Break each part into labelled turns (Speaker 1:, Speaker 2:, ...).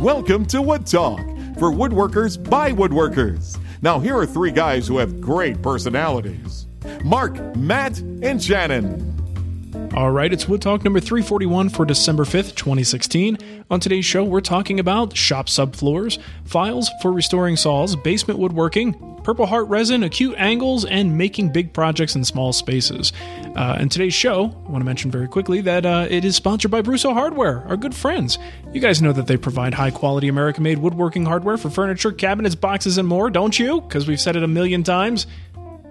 Speaker 1: Welcome to Wood Talk for woodworkers by woodworkers. Now, here are three guys who have great personalities Mark, Matt, and Shannon.
Speaker 2: All right, it's Wood Talk number 341 for December 5th, 2016. On today's show, we're talking about shop subfloors, files for restoring saws, basement woodworking, Purple Heart resin, acute angles, and making big projects in small spaces. Uh, and today's show, I want to mention very quickly that uh, it is sponsored by Brusso Hardware, our good friends. You guys know that they provide high quality American made woodworking hardware for furniture, cabinets, boxes, and more, don't you? Because we've said it a million times.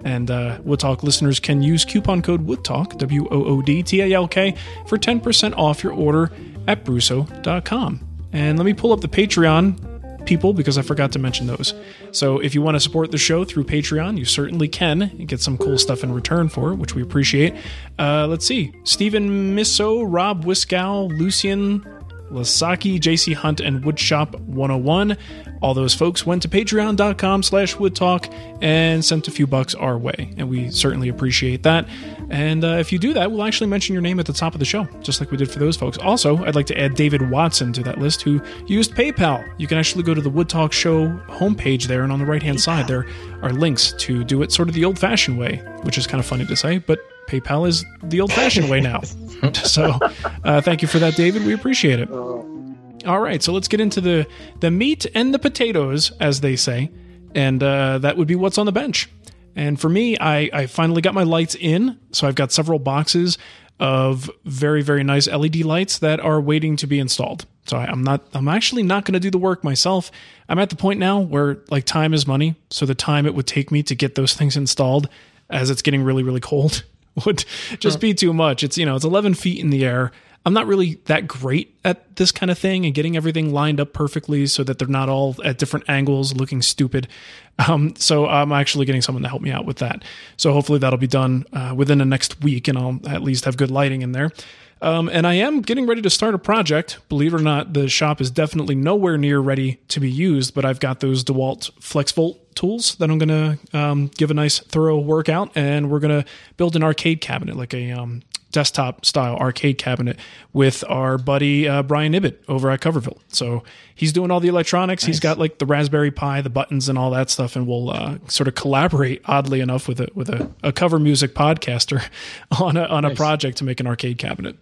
Speaker 2: And uh, Wood Talk listeners can use coupon code WoodTalk, W O O D T A L K, for 10% off your order at Brusso.com. And let me pull up the Patreon people because I forgot to mention those. So if you want to support the show through Patreon, you certainly can and get some cool stuff in return for it, which we appreciate. Uh, let's see Stephen Misso, Rob Wiskow, Lucian Lasaki, JC Hunt, and Woodshop 101. All those folks went to patreon.com slash woodtalk and sent a few bucks our way, and we certainly appreciate that. And uh, if you do that, we'll actually mention your name at the top of the show, just like we did for those folks. Also, I'd like to add David Watson to that list who used PayPal. You can actually go to the Wood Talk Show homepage there, and on the right hand side, there are links to do it sort of the old fashioned way, which is kind of funny to say, but PayPal is the old fashioned way now. so uh, thank you for that, David. We appreciate it. All right, so let's get into the the meat and the potatoes, as they say, and uh, that would be what's on the bench. And for me, I, I finally got my lights in, so I've got several boxes of very very nice LED lights that are waiting to be installed. So I, I'm not I'm actually not going to do the work myself. I'm at the point now where like time is money, so the time it would take me to get those things installed as it's getting really really cold would just be too much. It's you know it's 11 feet in the air. I'm not really that great at this kind of thing and getting everything lined up perfectly so that they're not all at different angles looking stupid. Um, so I'm actually getting someone to help me out with that. So hopefully that'll be done uh, within the next week and I'll at least have good lighting in there. Um, and I am getting ready to start a project. Believe it or not, the shop is definitely nowhere near ready to be used, but I've got those DeWalt FlexVolt tools that I'm going to um, give a nice thorough workout, and we're going to build an arcade cabinet, like a um, desktop style arcade cabinet with our buddy uh, Brian Ibbott over at Coverville. So he's doing all the electronics. Nice. He's got like the Raspberry Pi, the buttons, and all that stuff, and we'll uh, sort of collaborate. Oddly enough, with a with a, a cover music podcaster on a on nice. a project to make an arcade cabinet.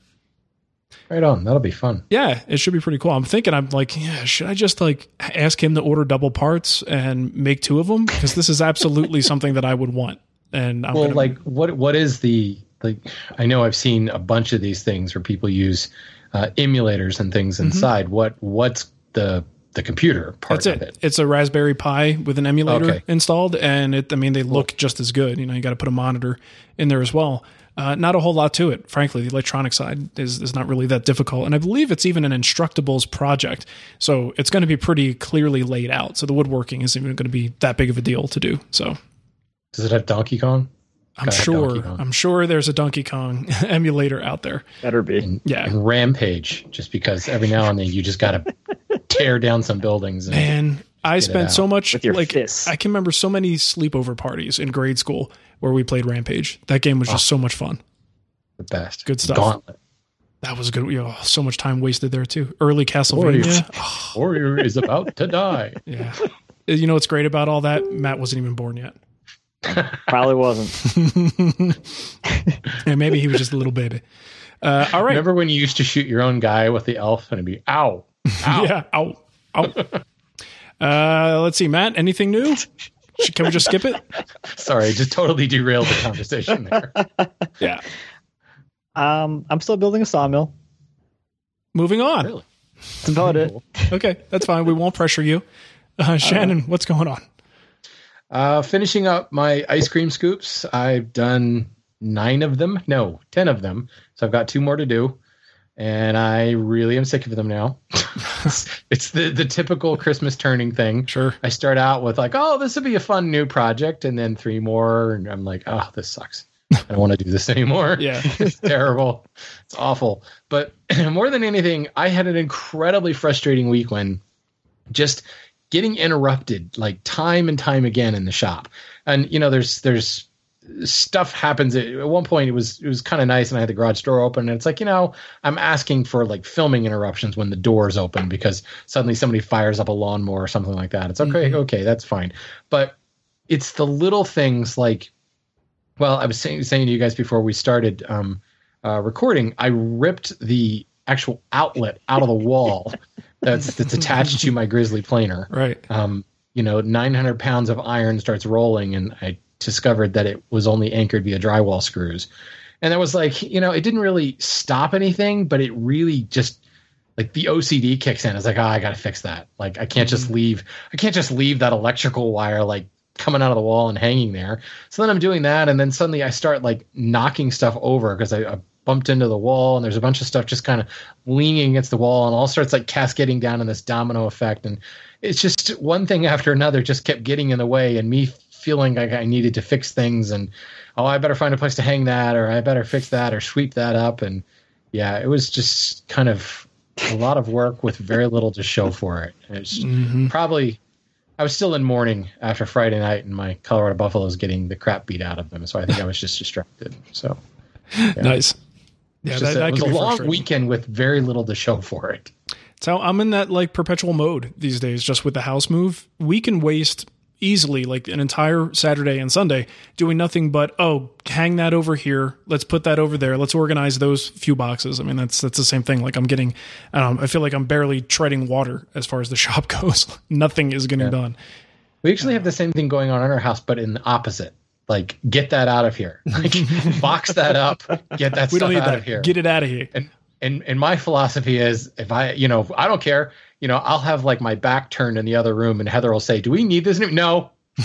Speaker 3: Right on. That'll be fun.
Speaker 2: Yeah, it should be pretty cool. I'm thinking, I'm like, yeah, should I just like ask him to order double parts and make two of them? Because this is absolutely something that I would want. And I'm
Speaker 3: well,
Speaker 2: gonna,
Speaker 3: like, what what is the like I know I've seen a bunch of these things where people use uh, emulators and things mm-hmm. inside. What what's the the computer part
Speaker 2: That's it.
Speaker 3: it.
Speaker 2: It's a Raspberry Pi with an emulator okay. installed, and it. I mean, they look just as good. You know, you got to put a monitor in there as well. Uh, not a whole lot to it, frankly. The electronic side is is not really that difficult, and I believe it's even an Instructables project, so it's going to be pretty clearly laid out. So the woodworking isn't even going to be that big of a deal to do. So,
Speaker 3: does it have Donkey Kong?
Speaker 2: I'm
Speaker 3: Gotta
Speaker 2: sure.
Speaker 3: Kong.
Speaker 2: I'm sure there's a Donkey Kong emulator out there.
Speaker 4: Better be.
Speaker 3: and,
Speaker 2: Yeah.
Speaker 3: and Rampage, just because every now and then you just got to tear down some buildings. And,
Speaker 2: Man, I spent so much
Speaker 4: With your
Speaker 2: like
Speaker 4: fists.
Speaker 2: I can remember so many sleepover parties in grade school where we played Rampage. That game was just so much fun.
Speaker 3: the best.
Speaker 2: Good stuff.
Speaker 3: Gauntlet.
Speaker 2: That was good. You know, so much time wasted there too. Early Castlevania.
Speaker 3: Warrior is about to die.
Speaker 2: Yeah. You know what's great about all that? Matt wasn't even born yet.
Speaker 4: Probably wasn't.
Speaker 2: And maybe he was just a little baby. Uh, all right.
Speaker 3: Remember when you used to shoot your own guy with the elf and it'd be ow, ow.
Speaker 2: Yeah. Ow. Ow. uh, let's see, Matt. Anything new? Can we just skip it?
Speaker 3: Sorry, just totally derailed the conversation there.
Speaker 2: Yeah.
Speaker 4: Um, I'm still building a sawmill.
Speaker 2: Moving on.
Speaker 3: Really?
Speaker 4: That's about it.
Speaker 2: Okay, that's fine. We won't pressure you. Uh, Shannon, what's going on?
Speaker 3: Uh, finishing up my ice cream scoops. I've done nine of them. No, ten of them. So I've got two more to do. And I really am sick of them now. it's, the, the typical Christmas turning thing.
Speaker 2: Sure.
Speaker 3: I start out with like, oh, this would be a fun new project, and then three more, and I'm like, oh, this sucks. I don't want to do this anymore.
Speaker 2: Yeah.
Speaker 3: it's terrible. It's awful. But more than anything, I had an incredibly frustrating week when just getting interrupted like time and time again in the shop. And you know, there's there's stuff happens at, at one point it was it was kind of nice and I had the garage door open and it's like, you know, I'm asking for like filming interruptions when the door's open because suddenly somebody fires up a lawnmower or something like that. It's okay, okay, that's fine. But it's the little things like well, I was saying, saying to you guys before we started um, uh, recording, I ripped the actual outlet out of the wall that's that's attached to my Grizzly planer.
Speaker 2: Right.
Speaker 3: Um, you know, 900 pounds of iron starts rolling, and I discovered that it was only anchored via drywall screws. And that was like, you know, it didn't really stop anything, but it really just like the OCD kicks in. It's like, oh, I got to fix that. Like, I can't just mm-hmm. leave. I can't just leave that electrical wire like coming out of the wall and hanging there. So then I'm doing that, and then suddenly I start like knocking stuff over because I, I bumped into the wall, and there's a bunch of stuff just kind of leaning against the wall, and all starts like cascading down in this domino effect, and it's just one thing after another just kept getting in the way, and me feeling like I needed to fix things, and oh, I better find a place to hang that, or I better fix that, or sweep that up, and yeah, it was just kind of a lot of work with very little to show for it. It's mm-hmm. probably I was still in mourning after Friday night, and my Colorado Buffaloes getting the crap beat out of them. So I think I was just distracted. So
Speaker 2: Nice. Yeah, that, that
Speaker 3: it was a long weekend with very little to show for it.
Speaker 2: So I'm in that like perpetual mode these days, just with the house move. We can waste easily like an entire Saturday and Sunday doing nothing but oh, hang that over here. Let's put that over there. Let's organize those few boxes. I mean, that's that's the same thing. Like I'm getting, um, I feel like I'm barely treading water as far as the shop goes. Nothing is getting done.
Speaker 3: We actually have the same thing going on in our house, but in the opposite. Like, get that out of here. Like, box that up. Get that
Speaker 2: We
Speaker 3: stuff
Speaker 2: don't need
Speaker 3: out
Speaker 2: that.
Speaker 3: of here.
Speaker 2: Get it out of here.
Speaker 3: and and and my philosophy is if I you know I don't care you know I'll have like my back turned in the other room and Heather will say do we need this no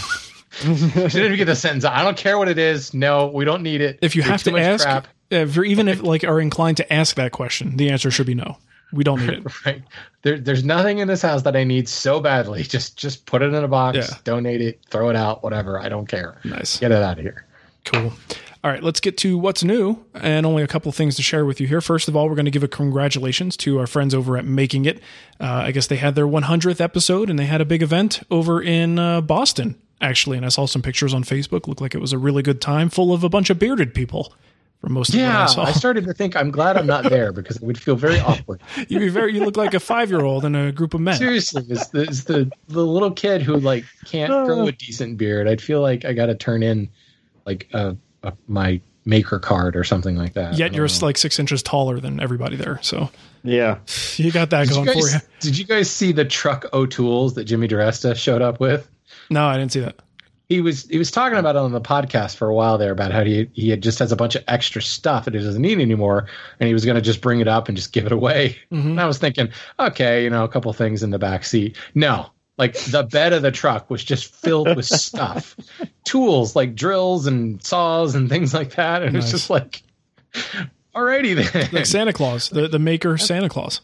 Speaker 3: she didn't even get the sentence I don't care what it is no we don't need it
Speaker 2: If you
Speaker 3: There's
Speaker 2: have to ask,
Speaker 3: crap.
Speaker 2: if you're even if like are inclined to ask that question, the answer should be no. We don't need it.
Speaker 3: right there, there's nothing in this house that I need so badly just just put it in a box
Speaker 2: Yeah.
Speaker 3: donate it throw it out whatever I don't care
Speaker 2: Nice.
Speaker 3: get it out of here
Speaker 2: Cool. All right, let's get to what's new and only a couple of things to share with you here. First of all, we're going to give a congratulations to our friends over at Making It. Uh, I guess they had their 100th episode and they had a big event over in uh, Boston, actually. And I saw some pictures on Facebook. Looked like it was a really good time, full of a bunch of bearded people. For most of what
Speaker 3: yeah
Speaker 2: I saw,
Speaker 3: I started to think I'm glad I'm not there because it would feel very awkward
Speaker 2: you be very you look like a five year old in a group of men.
Speaker 3: Seriously, is the, is the the little kid who like can't grow a decent beard? I'd feel like I got to turn in like a, a my maker card or something like that.
Speaker 2: Yet you're
Speaker 3: know.
Speaker 2: like six inches taller than everybody there, so
Speaker 4: Yeah.
Speaker 2: you got that
Speaker 3: Did you,
Speaker 2: going for you.
Speaker 3: did you guys see the truck O'Tools that Jimmy DiResta showed up with?
Speaker 2: No, I didn't see that.
Speaker 3: He was he was talking about it on the podcast for a while there about how he he had just has a bunch of extra stuff that he doesn't need anymore, and he was going to just bring it up and just give it away. Mm-hmm. And I was thinking, okay, you know, a couple things in the back seat. No, like the bed of the truck was just filled with stuff, tools like drills and saws and things like that, and
Speaker 2: Nice.
Speaker 3: it's just like, alrighty then,
Speaker 2: Like Santa Claus, the, the maker Santa Claus.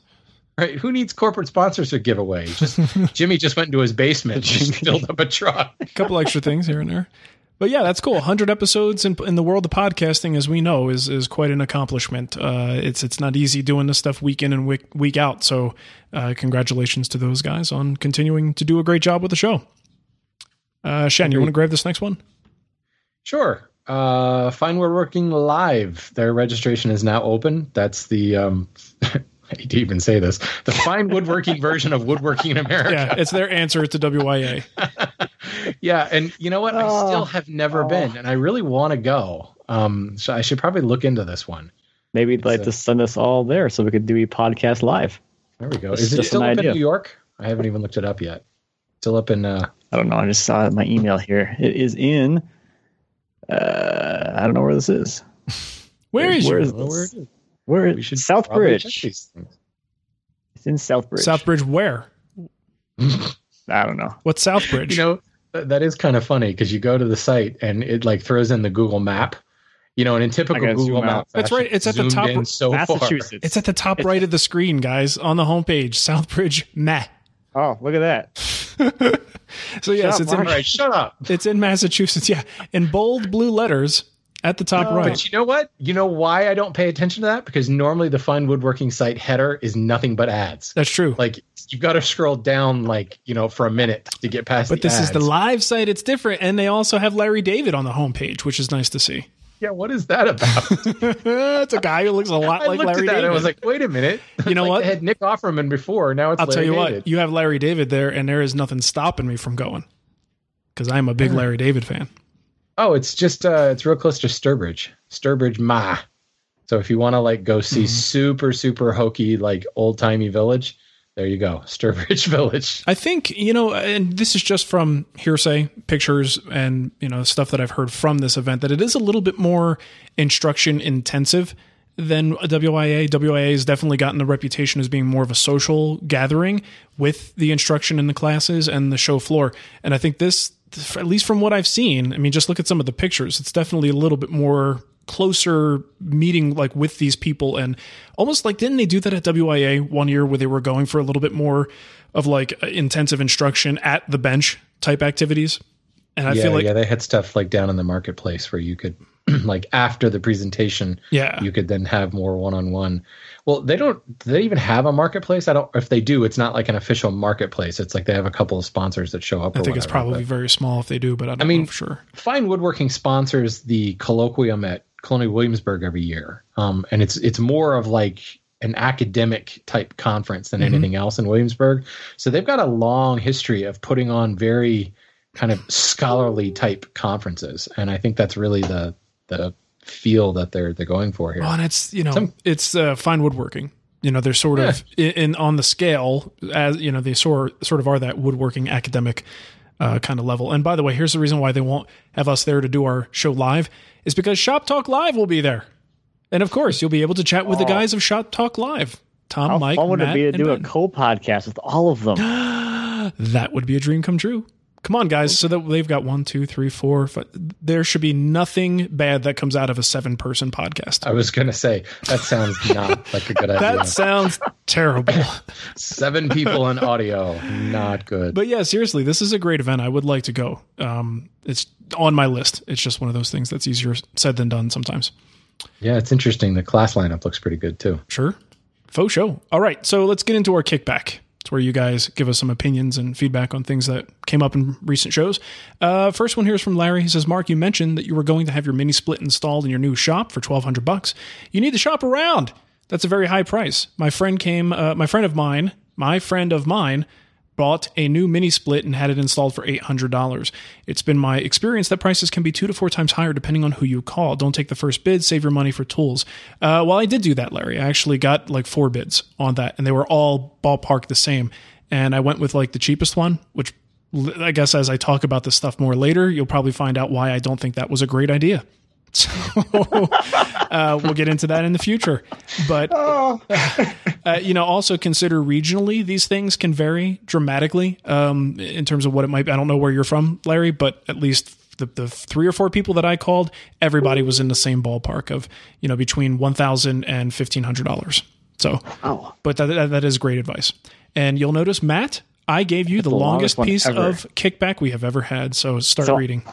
Speaker 3: right? Who needs corporate sponsors to give away? Just Jimmy just went into his basement, and just filled up a truck.
Speaker 2: A couple extra things here and there. But yeah, that's cool. 100 episodes in, in the world of podcasting, as we know, is is quite an accomplishment. Uh, it's it's not easy doing this stuff week in and week, week out. So, uh, congratulations to those guys on continuing to do a great job with the show. Uh, Shen, you want to grab this next one?
Speaker 3: Sure. Uh, Fine working Live. Their registration is now open. That's the um, I hate to even say this. The fine woodworking version of woodworking in America.
Speaker 2: Yeah, it's their answer to WIA.
Speaker 3: yeah, and you know what? I
Speaker 4: Oh.
Speaker 3: still have never
Speaker 4: Oh.
Speaker 3: been, and I really want to go. Um, so I should probably look into this one.
Speaker 4: Maybe they'd like
Speaker 3: So-
Speaker 4: to send us all there so we could do a podcast live.
Speaker 3: There we go.
Speaker 4: It's
Speaker 3: Is it still
Speaker 4: an
Speaker 3: up in. New York? I haven't even looked it up yet. Still up in. Uh,
Speaker 4: I don't know. I just saw my email here. It is in. Uh, I don't know where this is.
Speaker 2: Where is
Speaker 4: Where
Speaker 2: your
Speaker 4: is
Speaker 3: well, where
Speaker 4: this?
Speaker 3: It is.
Speaker 4: Where
Speaker 3: We should
Speaker 4: Southbridge.
Speaker 3: probably check these things.
Speaker 4: It's in Southbridge.
Speaker 2: Southbridge? Where?
Speaker 4: I don't know.
Speaker 2: What's Southbridge?
Speaker 3: You know, th- that is kind of funny because you go to the site and it like throws in the Google map. You know, and in typical Google map,
Speaker 4: out.
Speaker 2: That's right, it's at the top
Speaker 3: in
Speaker 2: of
Speaker 3: so far.
Speaker 4: Massachusetts.
Speaker 2: it's at the top right of the screen, guys, on the homepage. Southbridge, meh.
Speaker 4: oh, look at that.
Speaker 2: So yes,
Speaker 4: up,
Speaker 2: it's in
Speaker 3: All right, shut up.
Speaker 2: it's in Massachusetts. Yeah, in bold blue letters at the top right.
Speaker 3: But you know what? You know why I don't pay attention to that? Because normally the Fine Woodworking site header is nothing but ads.
Speaker 2: That's true.
Speaker 3: Like you've got to scroll down like you know for a minute to get past.
Speaker 2: but
Speaker 3: the
Speaker 2: this is the live site. It's different, and they also have Larry David on the homepage, which is nice to see.
Speaker 3: Yeah, what is that about?
Speaker 2: it's a guy who looks a lot
Speaker 3: I
Speaker 2: like Larry
Speaker 3: at that
Speaker 2: David.
Speaker 3: and I was like, wait a minute.
Speaker 2: You know
Speaker 3: Like,
Speaker 2: what?
Speaker 3: They had Nick Offerman before. Now it's
Speaker 2: I'll tell
Speaker 3: Larry
Speaker 2: you
Speaker 3: David.
Speaker 2: what, you have Larry David there, and there is nothing stopping me from going because I'm a big Larry David fan.
Speaker 3: Oh, it's just uh it's real close to Sturbridge. Sturbridge Ma. So if you want to like go see
Speaker 2: Mm-hmm.
Speaker 3: super super hokey like old timey village, there you go, Sturbridge Village.
Speaker 2: I think you know, and this is just from hearsay, pictures, and you know stuff that I've heard from this event that it is a little bit more instruction intensive than a WIA. WIA has definitely gotten the reputation as being more of a social gathering with the instruction in the classes and the show floor. And I think this, at least from what I've seen, I mean, just look at some of the pictures. It's definitely a little bit more closer meeting like with these people and almost like didn't they do that at WIA one year where they were going for a little bit more of like uh, intensive instruction at the bench type activities and I
Speaker 3: yeah,
Speaker 2: feel like
Speaker 3: yeah, they had stuff like down in the marketplace where you could like after the presentation,
Speaker 2: Yeah.
Speaker 3: you could then have more one on one. Well, they don't do they even have a marketplace? I don't if they do, it's not like an official marketplace. It's like they have a couple of sponsors that show up.
Speaker 2: I think it's probably
Speaker 3: but-
Speaker 2: very small if they do but I don't
Speaker 3: I mean,
Speaker 2: know for sure
Speaker 3: Fine Woodworking sponsors the colloquium at Colonial Williamsburg every year, um, and it's it's more of like an academic type conference than anything else in Williamsburg. So they've got a long history of putting on very kind of scholarly type conferences, and I think that's really the the feel that they're they're going for here.
Speaker 2: Well, and it's you know
Speaker 3: Some-
Speaker 2: it's uh, fine woodworking. You know, they're sort of in, in on the scale as you know they sort sort of are that woodworking academic uh, kind of level. And by the way, here's the reason why they won't have us there to do our show live is because Shop Talk Live will be there, and of course you'll be able to chat with the guys of Shop Talk Live. Tom,
Speaker 4: How
Speaker 2: Mike,
Speaker 4: fun would
Speaker 2: Matt,
Speaker 4: it be to
Speaker 2: and
Speaker 4: do a co-podcast with all of them?
Speaker 2: That would be a dream come true. Come on, guys. So that they've got one, two, three, four, five. There should be nothing bad that comes out of a seven person podcast.
Speaker 3: I was gonna say that sounds not like a good idea.
Speaker 2: That sounds terrible.
Speaker 3: Seven people in audio, not good.
Speaker 2: But yeah, seriously, this is a great event. I would like to go. Um, it's on my list. It's just one of those things that's easier said than done sometimes.
Speaker 3: yeah, it's interesting. The class lineup looks pretty good too.
Speaker 2: Sure. Faux show. All right. So let's get into our kickback. It's where you guys give us some opinions and feedback on things that came up in recent shows. Uh, first one here is from Larry. He says, Mark, you mentioned that you were going to have your mini split installed in your new shop for 1200 bucks. You need to shop around. That's a very high price. My friend came, uh, my friend of mine, my friend of mine bought a new mini split and had it installed for $800. It's been my experience that prices can be two to four times higher depending on who you call. Don't take the first bid, save your money for tools. Uh, well, I did do that, Larry. I actually got like four bids on that, and they were all ballpark the same. And I went with like the cheapest one, which I guess as I talk about this stuff more later, you'll probably find out why I don't think that was a great idea. So uh, we'll get into that in the future. But uh, you know, also consider regionally these things can vary dramatically um, in terms of what it might. be. I don't know where you're from, Larry, but at least the, the three or four people that I called, everybody was in the same ballpark of you know between one thousand and fifteen hundred dollars. So,
Speaker 4: Oh.
Speaker 2: but that, that that is great advice. And you'll notice, Matt, I gave you the,
Speaker 4: the
Speaker 2: longest
Speaker 4: longest
Speaker 2: piece
Speaker 4: ever.
Speaker 2: of kickback we have ever had. So start
Speaker 4: So-
Speaker 2: reading.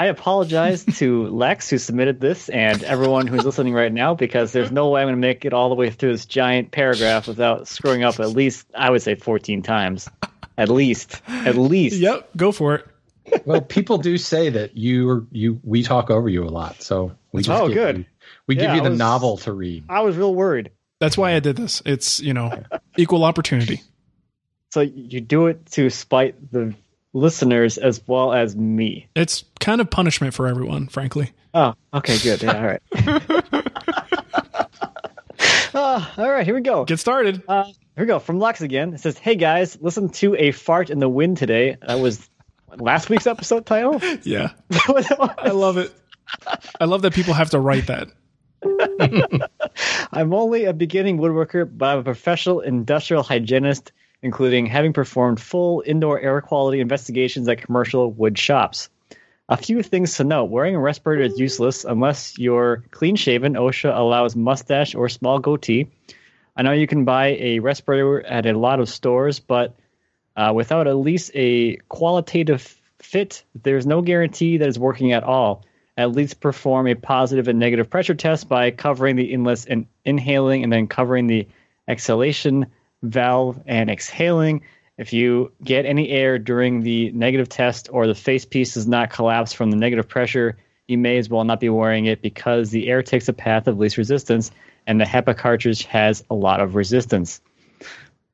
Speaker 4: I apologize to Lex who submitted this and everyone who's listening right now because there's no way I'm going to make it all the way through this giant paragraph without screwing up at least I would say 14 times. At least. At least.
Speaker 2: Yep, go for it.
Speaker 3: well, people do say that you you we talk over you a lot, so we just
Speaker 4: Oh,
Speaker 3: give
Speaker 4: good.
Speaker 3: You, we
Speaker 4: Yeah,
Speaker 3: give you the
Speaker 4: was-
Speaker 3: novel to read.
Speaker 4: I was real worried.
Speaker 2: That's why I did this. It's, you know, equal opportunity.
Speaker 4: So you do it to spite the listeners as well as me.
Speaker 2: It's kind of punishment for everyone, frankly.
Speaker 4: Oh, okay, good. Yeah, all right. Ah, all right, here we go.
Speaker 2: Get started.
Speaker 4: Uh, here we go from Lex again. It says, "Hey guys, listen to a fart in the wind today." That was last week's episode title.
Speaker 2: Yeah.
Speaker 4: What that was?
Speaker 2: I love it. I love that people have to write that.
Speaker 4: I'm only a beginning woodworker, but I'm a professional industrial hygienist, including having performed full indoor air quality investigations at commercial wood shops. A few things to note wearing a respirator is useless unless you're clean shaven. OSHA allows mustache or small goatee. I know you can buy a respirator at a lot of stores, but uh, without at least a qualitative fit, there's no guarantee that it's working at all. At least perform a positive and negative pressure test by covering the inlets and inhaling, and then covering the exhalation valve and exhaling. If you get any air during the negative test or the face piece does not collapse from the negative pressure, you may as well not be wearing it because the air takes a path of least resistance, and the HEPA cartridge has a lot of resistance.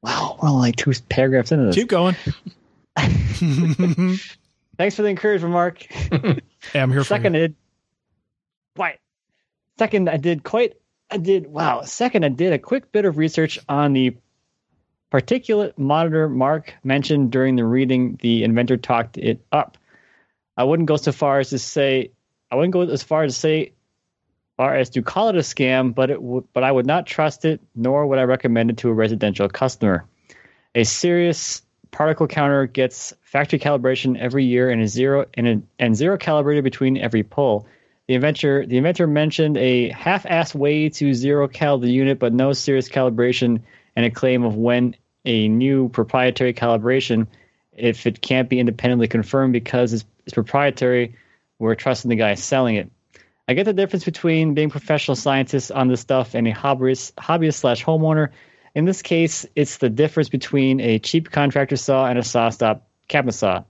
Speaker 4: Wow, we're only like two paragraphs into this.
Speaker 2: Keep going.
Speaker 4: Thanks for the encouragement, Mark.
Speaker 2: Hey, I'm here for
Speaker 4: Second,
Speaker 2: you.
Speaker 4: I did. Why? Second, I did quite. I did. Wow. Second, I did a quick bit of research on the particulate monitor Mark mentioned during the reading. The inventor talked it up. I wouldn't go so far as to say. I wouldn't go as far as to say, or as to call it a scam, but it would. But I would not trust it, nor would I recommend it to a residential customer. A serious particle counter gets factory calibration every year and is zero and, a, and zero calibrated between every pull. The inventor the inventor mentioned a half-assed way to zero cal the unit, but no serious calibration and a claim of when a new proprietary calibration, if it can't be independently confirmed because it's, it's proprietary, we're trusting the guy selling it. I get the difference between being professional scientists on this stuff and a hobbyist hobbyist slash homeowner. In this case, it's the difference between a cheap contractor saw and a saw stop cabinet saw.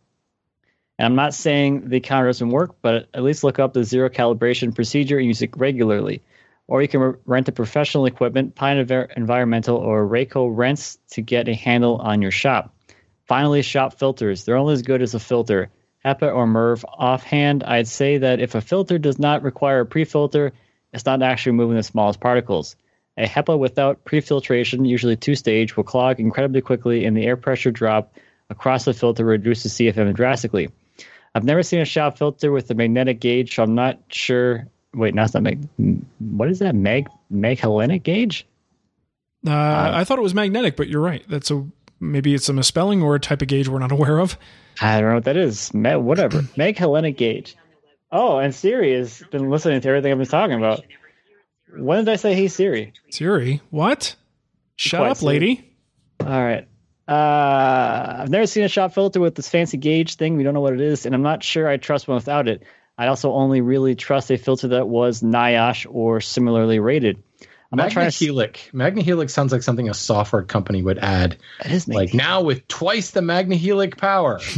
Speaker 4: And I'm not saying the counter doesn't work, but at least look up the zero calibration procedure and use it regularly. Or you can rent a professional equipment, Pine Envi- Environmental or Rayco rents to get a handle on your shop. Finally, shop filters. They're only as good as a filter. HEPA or MERV offhand, I'd say that if a filter does not require a pre-filter, it's not actually moving the smallest particles. A HEPA without pre-filtration, usually two-stage, will clog incredibly quickly and the air pressure drop across the filter reduces CFM drastically. I've never seen a shop filter with a magnetic gauge, so I'm not sure. Wait, no, it's not mag. What is that? Mag Maghellenic gauge?
Speaker 2: Uh, I thought it was magnetic, but you're right. That's a maybe it's a misspelling or a type of gauge we're not aware of.
Speaker 4: I don't know what that is. Ma- whatever. Maghellenic gauge. Oh, and Siri has been listening to everything I've been talking about. When did I say "Hey Siri"?
Speaker 2: Siri, what? Shut
Speaker 4: Quiet,
Speaker 2: up,
Speaker 4: Siri.
Speaker 2: lady.
Speaker 4: All right. Uh, I've never seen a shop filter with this fancy gauge thing. We don't know what it is, and I'm not sure I trust one without it. I also only really trust a filter that was NIOSH or similarly rated. I'm not trying to.
Speaker 3: Magnehelic. Magnehelic sounds like something a software company would add.
Speaker 4: It is
Speaker 3: Like now with twice the Magnehelic power.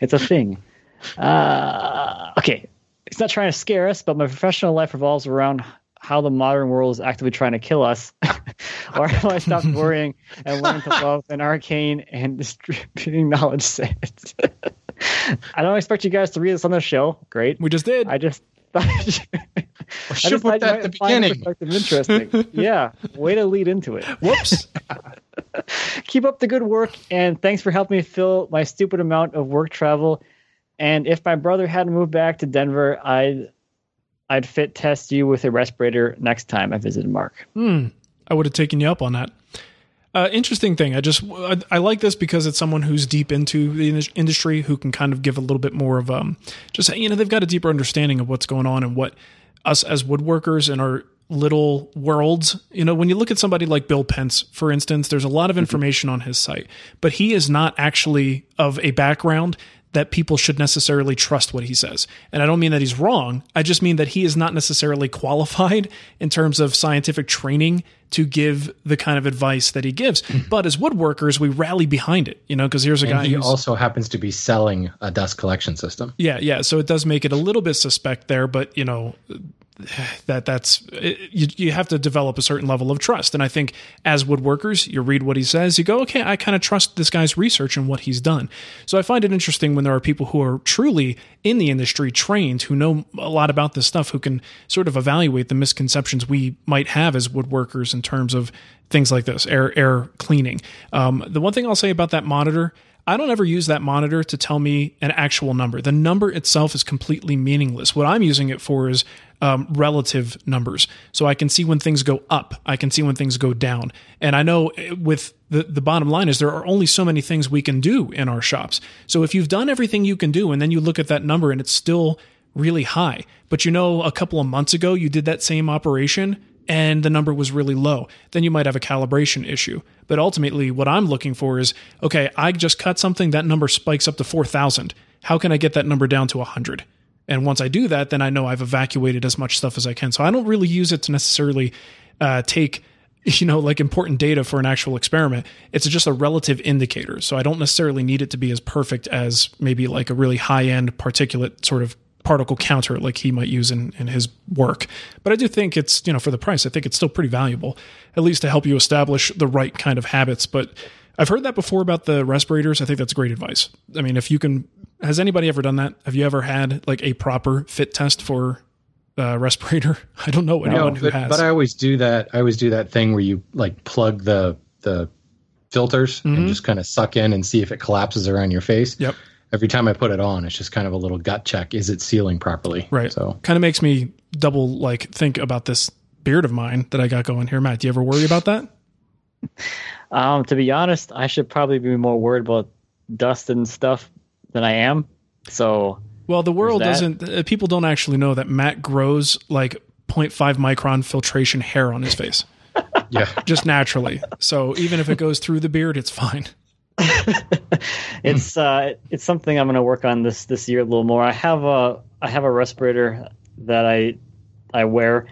Speaker 4: It's a thing. Uh, okay. It's not trying to scare us, but my professional life revolves around how the modern world is actively trying to kill us. or have I stopped worrying and learned to love an arcane and distributing knowledge set? I don't expect you guys to read this on the show. Great.
Speaker 2: We just did.
Speaker 4: I just thought I
Speaker 3: should
Speaker 4: just
Speaker 3: put that at the beginning.
Speaker 4: interesting. yeah. Way to lead into it.
Speaker 2: Whoops.
Speaker 4: Keep up the good work, and thanks for helping me fill my stupid amount of work travel. And if my brother hadn't moved back to Denver, I'd I'd fit test you with a respirator next time I visited Mark.
Speaker 2: Hmm. I would have taken you up on that. Uh, interesting thing. I just I, I like this because it's someone who's deep into the indus- industry who can kind of give a little bit more of um just you know they've got a deeper understanding of what's going on and what us as woodworkers in our little worlds. You know, when you look at somebody like Bill Pentz, for instance, there's a lot of information on his site, but he is not actually of a background that people should necessarily trust what he says. And I don't mean that he's wrong. I just mean that he is not necessarily qualified in terms of scientific training to give the kind of advice that he gives. Hmm. but as woodworkers, we rally behind it, you know, because here's a
Speaker 3: And
Speaker 2: guy
Speaker 3: he
Speaker 2: who's
Speaker 3: also happens to be selling a dust collection system.
Speaker 2: yeah, yeah. So it does make it a little bit suspect there, but you know that that's it, you, you have to develop a certain level of trust. And I think as woodworkers, you read what he says, you go, okay, I kind of trust this guy's research and what he's done. So I find it interesting when there are people who are truly in the industry, trained, who know a lot about this stuff, who can sort of evaluate the misconceptions we might have as woodworkers in terms of things like this, air air cleaning. Um, the one thing I'll say about that monitor. I don't ever use that monitor to tell me an actual number. The number itself is completely meaningless. What I'm using it for is um, relative numbers. So I can see when things go up, I can see when things go down. And I know eh, with the, the bottom line is there are only so many things we can do in our shops. So if you've done everything you can do and then you look at that number and it's still really high, but you know, a couple of months ago you did that same operation and the number was really low, then you might have a calibration issue. But ultimately, what I'm looking for is okay, I just cut something, that number spikes up to 4,000. How can I get that number down to 100? And once I do that, then I know I've evacuated as much stuff as I can. So I don't really use it to necessarily uh, take you know like important data for an actual experiment it's just a relative indicator so i don't necessarily need it to be as perfect as maybe like a really high end particulate sort of particle counter like he might use in, in his work but i do think it's you know for the price i think it's still pretty valuable at least to help you establish the right kind of habits but i've heard that before about the respirators i think that's great advice i mean if you can has anybody ever done that have you ever had like a proper fit test for uh, respirator i don't know anyone
Speaker 3: No,
Speaker 2: who
Speaker 3: but,
Speaker 2: has
Speaker 3: but I always do that. I always do that thing where you like plug the the filters
Speaker 2: Mhm.
Speaker 3: and just kind of suck in and see if it collapses around your face.
Speaker 2: Yep.
Speaker 3: Every time I put it on, it's just kind of a little gut check. Is it sealing properly?
Speaker 2: Right.
Speaker 3: So
Speaker 2: kind of makes me double like think about this beard of mine that I got going here. Matt, do you ever worry about that?
Speaker 4: Um, to be honest, I should probably be more worried about dust and stuff than I am. So
Speaker 2: Well, the world doesn't. Uh, people don't actually know that Matt grows like 0.5 micron filtration hair on his face,
Speaker 3: yeah.
Speaker 2: just naturally. So even if it goes through the beard, it's fine.
Speaker 4: it's uh, it's something I'm going to work on this this year a little more. I have a I have a respirator that I I wear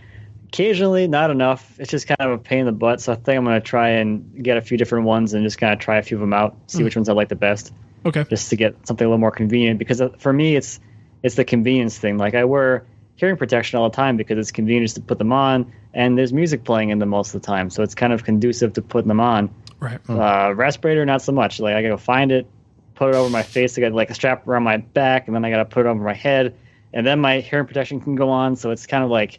Speaker 4: occasionally, not enough. It's just kind of a pain in the butt. So I think I'm going to try and get a few different ones and just kind of try a few of them out, see
Speaker 2: Mm.
Speaker 4: which ones I like the best.
Speaker 2: Okay.
Speaker 4: just to get something a little more convenient because uh, for me it's it's the convenience thing like i wear hearing protection all the time because it's convenient to put them on and there's music playing in them most of the time so it's kind of conducive to putting them on
Speaker 2: Right.
Speaker 4: uh, respirator not so much like i gotta go find it put it over my face i got like a strap around my back and then i gotta put it over my head and then my hearing protection can go on so it's kind of like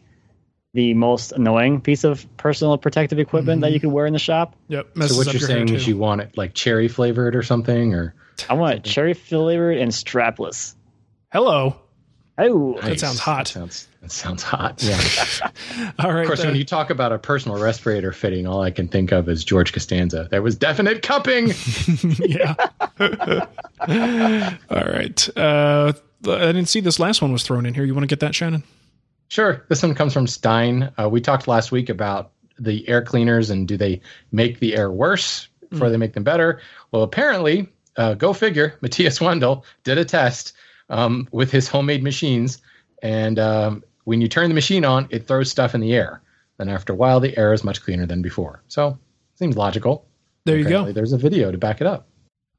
Speaker 4: the most annoying piece of personal protective equipment that you can wear in the shop
Speaker 2: Yep.
Speaker 3: So what you're saying is you want it like cherry flavored or something, or
Speaker 4: i want it cherry flavored and strapless
Speaker 2: Hello.
Speaker 4: oh
Speaker 2: That sounds hot.
Speaker 3: That sounds, sounds hot. Yeah.
Speaker 2: All right.
Speaker 3: of course,
Speaker 2: uh,
Speaker 3: when you talk about a personal respirator fitting, all I can think of is George Costanza. There was definite cupping.
Speaker 2: yeah. All right. Uh, I didn't see this last one was thrown in here. You want to get that, Shannon?
Speaker 3: Sure. This one comes from Stein. Uh, we talked last week about the air cleaners and do they make the air worse before they make them better? Well, apparently, uh, go figure, Matthias Wendel did a test um, with his homemade machines. And um, when you turn the machine on, it throws stuff in the air. Then after a while, the air is much cleaner than before. So seems logical.
Speaker 2: There you go.
Speaker 3: There's a video to back it up.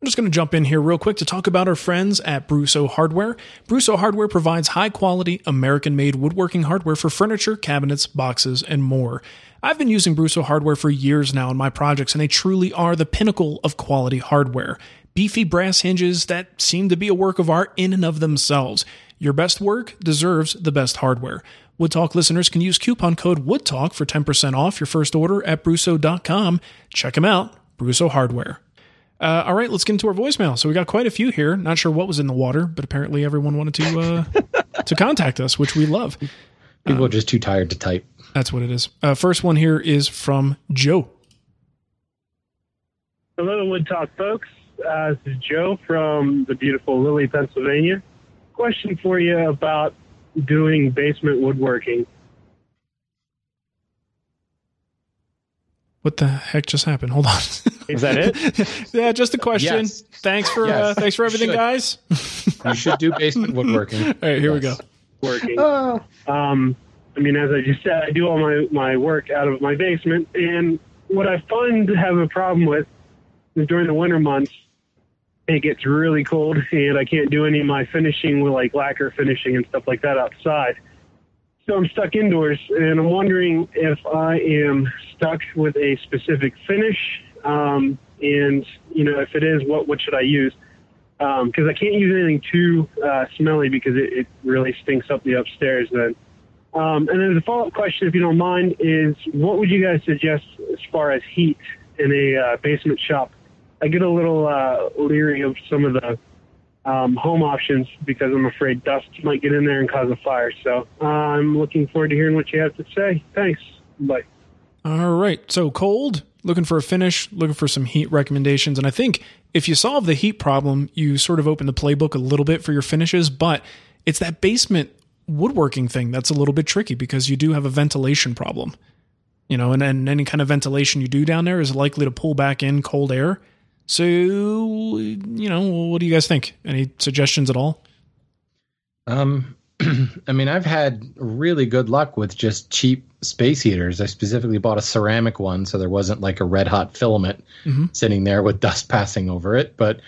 Speaker 2: I'm just going to jump in here real quick to talk about our friends at Brusso Hardware. Brusso Hardware provides high quality, American made woodworking hardware for furniture, cabinets, boxes, and more. I've been using Brusso Hardware for years now in my projects, and they truly are the pinnacle of quality hardware. Beefy brass hinges that seem to be a work of art in and of themselves. Your best work deserves the best hardware. Wood Talk listeners can use coupon code WOODTALK for 10% off your first order at Brusso.com. Check them out, Brusso Hardware. Uh, all right, let's get into our voicemail. So we got quite a few here. Not sure what was in the water, but apparently everyone wanted to uh, to contact us, which we love.
Speaker 3: People are just too tired to type.
Speaker 2: That's what it is. Uh, first one here is from Joe.
Speaker 5: Hello, Wood Talk folks. Uh, this is Joe from the beautiful Lilly, Pennsylvania. Question for you about doing basement woodworking.
Speaker 2: What the heck just happened? Hold on.
Speaker 4: Is that it?
Speaker 2: yeah, just a question.
Speaker 3: Yes.
Speaker 2: Thanks for uh, thanks for everything,
Speaker 3: Should.
Speaker 2: guys.
Speaker 3: you should do basement woodworking.
Speaker 2: All right, here we go.
Speaker 5: Working. Um, I mean, as I just said, I do all my, my work out of my basement. And what I find to have a problem with is during the winter months, it gets really cold and I can't do any of my finishing with like lacquer finishing and stuff like that outside. So I'm stuck indoors and I'm wondering if I am stuck with a specific finish. Um, and, you know, if it is, what, what should I use? Because I can't use anything too uh, smelly because it, it really stinks up the upstairs then. Um, and then the follow up question, if you don't mind, is what would you guys suggest as far as heat in a uh, basement shop? I get a little uh, leery of some of the um, home options because I'm afraid dust might get in there and cause a fire. So uh, I'm looking forward to hearing what you have to say. Thanks. Bye.
Speaker 2: All right. So cold, looking for a finish, looking for some heat recommendations. And I think if you solve the heat problem, you sort of open the playbook a little bit for your finishes, but it's that basement woodworking thing that's a little bit tricky because you do have a ventilation problem. You know, and, and any kind of ventilation you do down there is likely to pull back in cold air. So, you know, what do you guys think? Any suggestions at all?
Speaker 3: Um, I mean, I've had really good luck with just cheap space heaters. I specifically bought a ceramic one, so there wasn't like a red hot filament
Speaker 2: Mhm.
Speaker 3: sitting there with dust passing over it. But,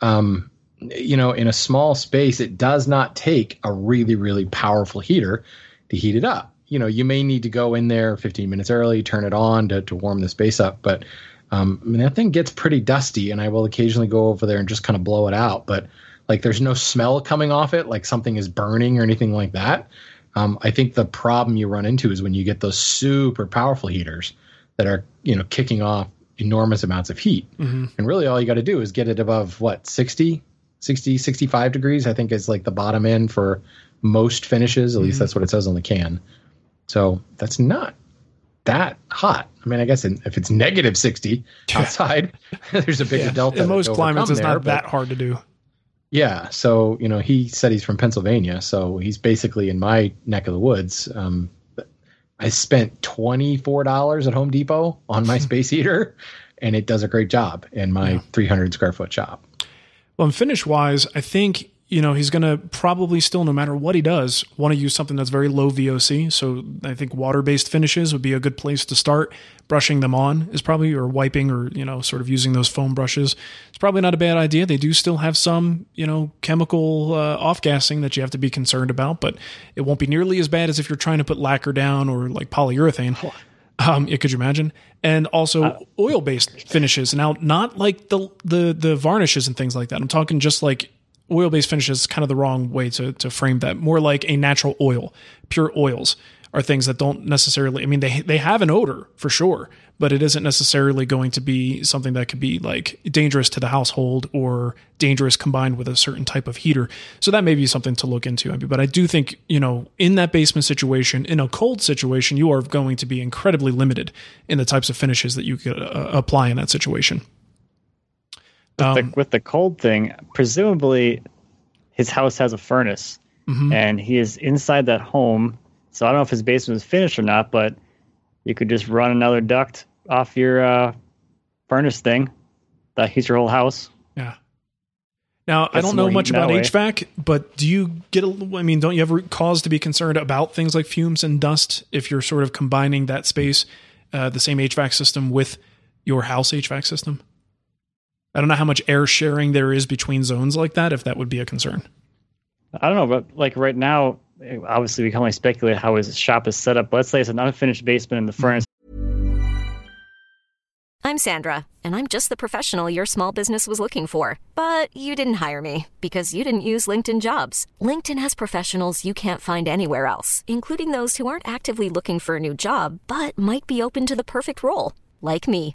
Speaker 3: um, you know, in a small space, it does not take a really, really powerful heater to heat it up. You know, you may need to go in there 15 minutes early, turn it on to, to warm the space up. But, um, I mean, that thing gets pretty dusty, and I will occasionally go over there and just kind of blow it out. But, like, there's no smell coming off it, like something is burning or anything like that. Um, I think the problem you run into is when you get those super powerful heaters that are, you know, kicking off enormous amounts of heat.
Speaker 2: Mhm.
Speaker 3: And really all you got to do is get it above what, 60, 60, 65 degrees, I think is like the bottom end for most finishes. At least
Speaker 2: Mhm.
Speaker 3: that's what it says on the can. So that's not that hot. I mean, I guess in, if it's negative 60 outside, there's a bigger
Speaker 2: Yeah.
Speaker 3: delta.
Speaker 2: In most
Speaker 3: to
Speaker 2: climates,
Speaker 3: overcome
Speaker 2: it's
Speaker 3: there,
Speaker 2: not
Speaker 3: but-
Speaker 2: that hard to do.
Speaker 3: yeah. So, you know, he said he's from Pennsylvania. So he's basically in my neck of the woods. Um, I spent $24 at Home Depot on my space heater, and it does a great job in my 300 square foot shop.
Speaker 2: Well, and finish wise, I think you know he's going to probably still, no matter what he does, want to use something that's very low VOC. So I think water based finishes would be a good place to start. Brushing them on is probably, or wiping, or you know, sort of using those foam brushes. It's probably not a bad idea. They do still have some, you know, chemical uh, off gassing that you have to be concerned about, but it won't be nearly as bad as if you're trying to put lacquer down or like polyurethane. Um, yeah, could you imagine? And also oil-based finishes. Now, not like the the the varnishes and things like that. I'm talking just like oil-based finishes. is Kind of the wrong way to to frame that. More like a natural oil. Pure oils are things that don't necessarily. I mean, they they have an odor for sure, but it isn't necessarily going to be something that could be like dangerous to the household or dangerous combined with a certain type of heater. So that may be something to look into. But I do think, you know, in that basement situation, in a cold situation, you are going to be incredibly limited in the types of finishes that you could uh, apply in that situation.
Speaker 4: With,
Speaker 2: Um,
Speaker 4: the, with the cold thing, presumably his house has a furnace
Speaker 2: mhm.
Speaker 4: and he is inside that home. So I don't know if his basement is finished or not, but you could just run another duct off your uh, furnace thing that heats your whole house.
Speaker 2: Yeah. Now, I don't know much about. HVAC, but do you get a, I mean, don't you have cause to be concerned about things like fumes and dust if you're sort of combining that space, uh, the same HVAC system with your house HVAC system? I don't know how much air sharing there is between zones like that, if that would be a concern.
Speaker 4: I don't know, but like right now, obviously we can only speculate how his shop is set up. But let's say it's an unfinished basement in the furnace
Speaker 6: I'm Sandra, and I'm just the professional your small business was looking for. But you didn't hire me because you didn't use LinkedIn jobs. LinkedIn has professionals you can't find anywhere else, including those who aren't actively looking for a new job but might be open to the perfect role, like me.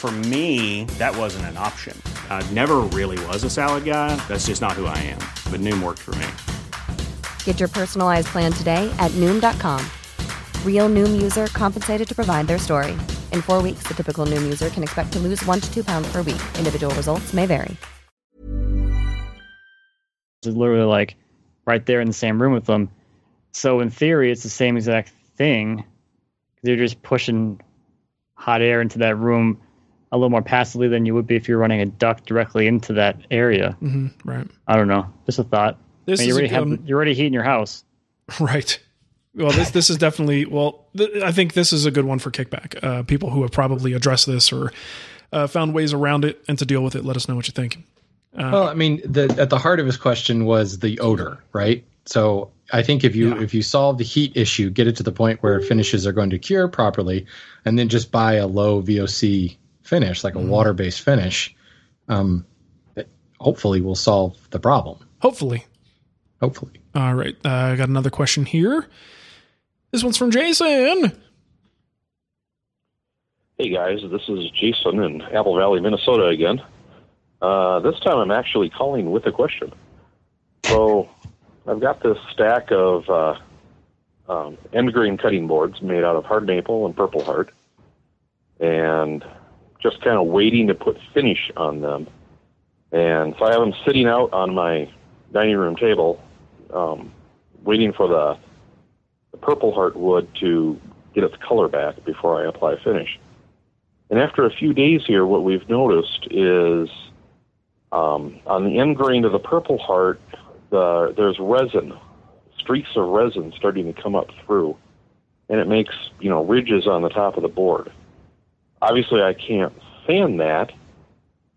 Speaker 7: For me, that wasn't an option. I never really was a salad guy. That's just not who I am. But Noom worked for me.
Speaker 8: Get your personalized plan today at Noom.com. Real Noom user compensated to provide their story. In four weeks, the typical Noom user can expect to lose one to two pounds per week. Individual results may vary.
Speaker 4: It's literally like right there in the same room with them. So in theory, it's the same exact thing. They're just pushing hot air into that room a little more passively than you would be if you're running a duct directly into that area.
Speaker 2: hmm right.
Speaker 4: I don't know. Just a thought.
Speaker 2: This
Speaker 4: I mean, you
Speaker 2: is a
Speaker 4: already have
Speaker 2: good-
Speaker 4: you're already heating your house.
Speaker 2: Right. Well, this this is definitely well. Th- I think this is a good one for kickback. Uh, people who have probably addressed this or uh, found ways around it and to deal with it. Let us know what you think.
Speaker 3: well, I mean, the at the heart of his question was the odor, right? So I think if you if you solve the heat issue, get it to the point where finishes are going to cure properly, and then just buy a low VOC finish, like a water based finish, um, it hopefully will solve the problem.
Speaker 2: Hopefully.
Speaker 3: Hopefully.
Speaker 2: All right. Uh, I got another question here. This one's from Jason.
Speaker 9: Hey guys, this is Jason in Apple Valley, Minnesota again. Uh, this time I'm actually calling with a question. So I've got this stack of uh, um, end grain cutting boards made out of hard maple and purple heart, and just kind of waiting to put finish on them. And so I have them sitting out on my dining room table, um, waiting for the, the purple heart wood to get its color back before I apply finish. And after a few days here, what we've noticed is um, on the end grain of the purple heart, the, there's resin, streaks of resin starting to come up through, and it makes you know ridges on the top of the board. Obviously, I can't fan that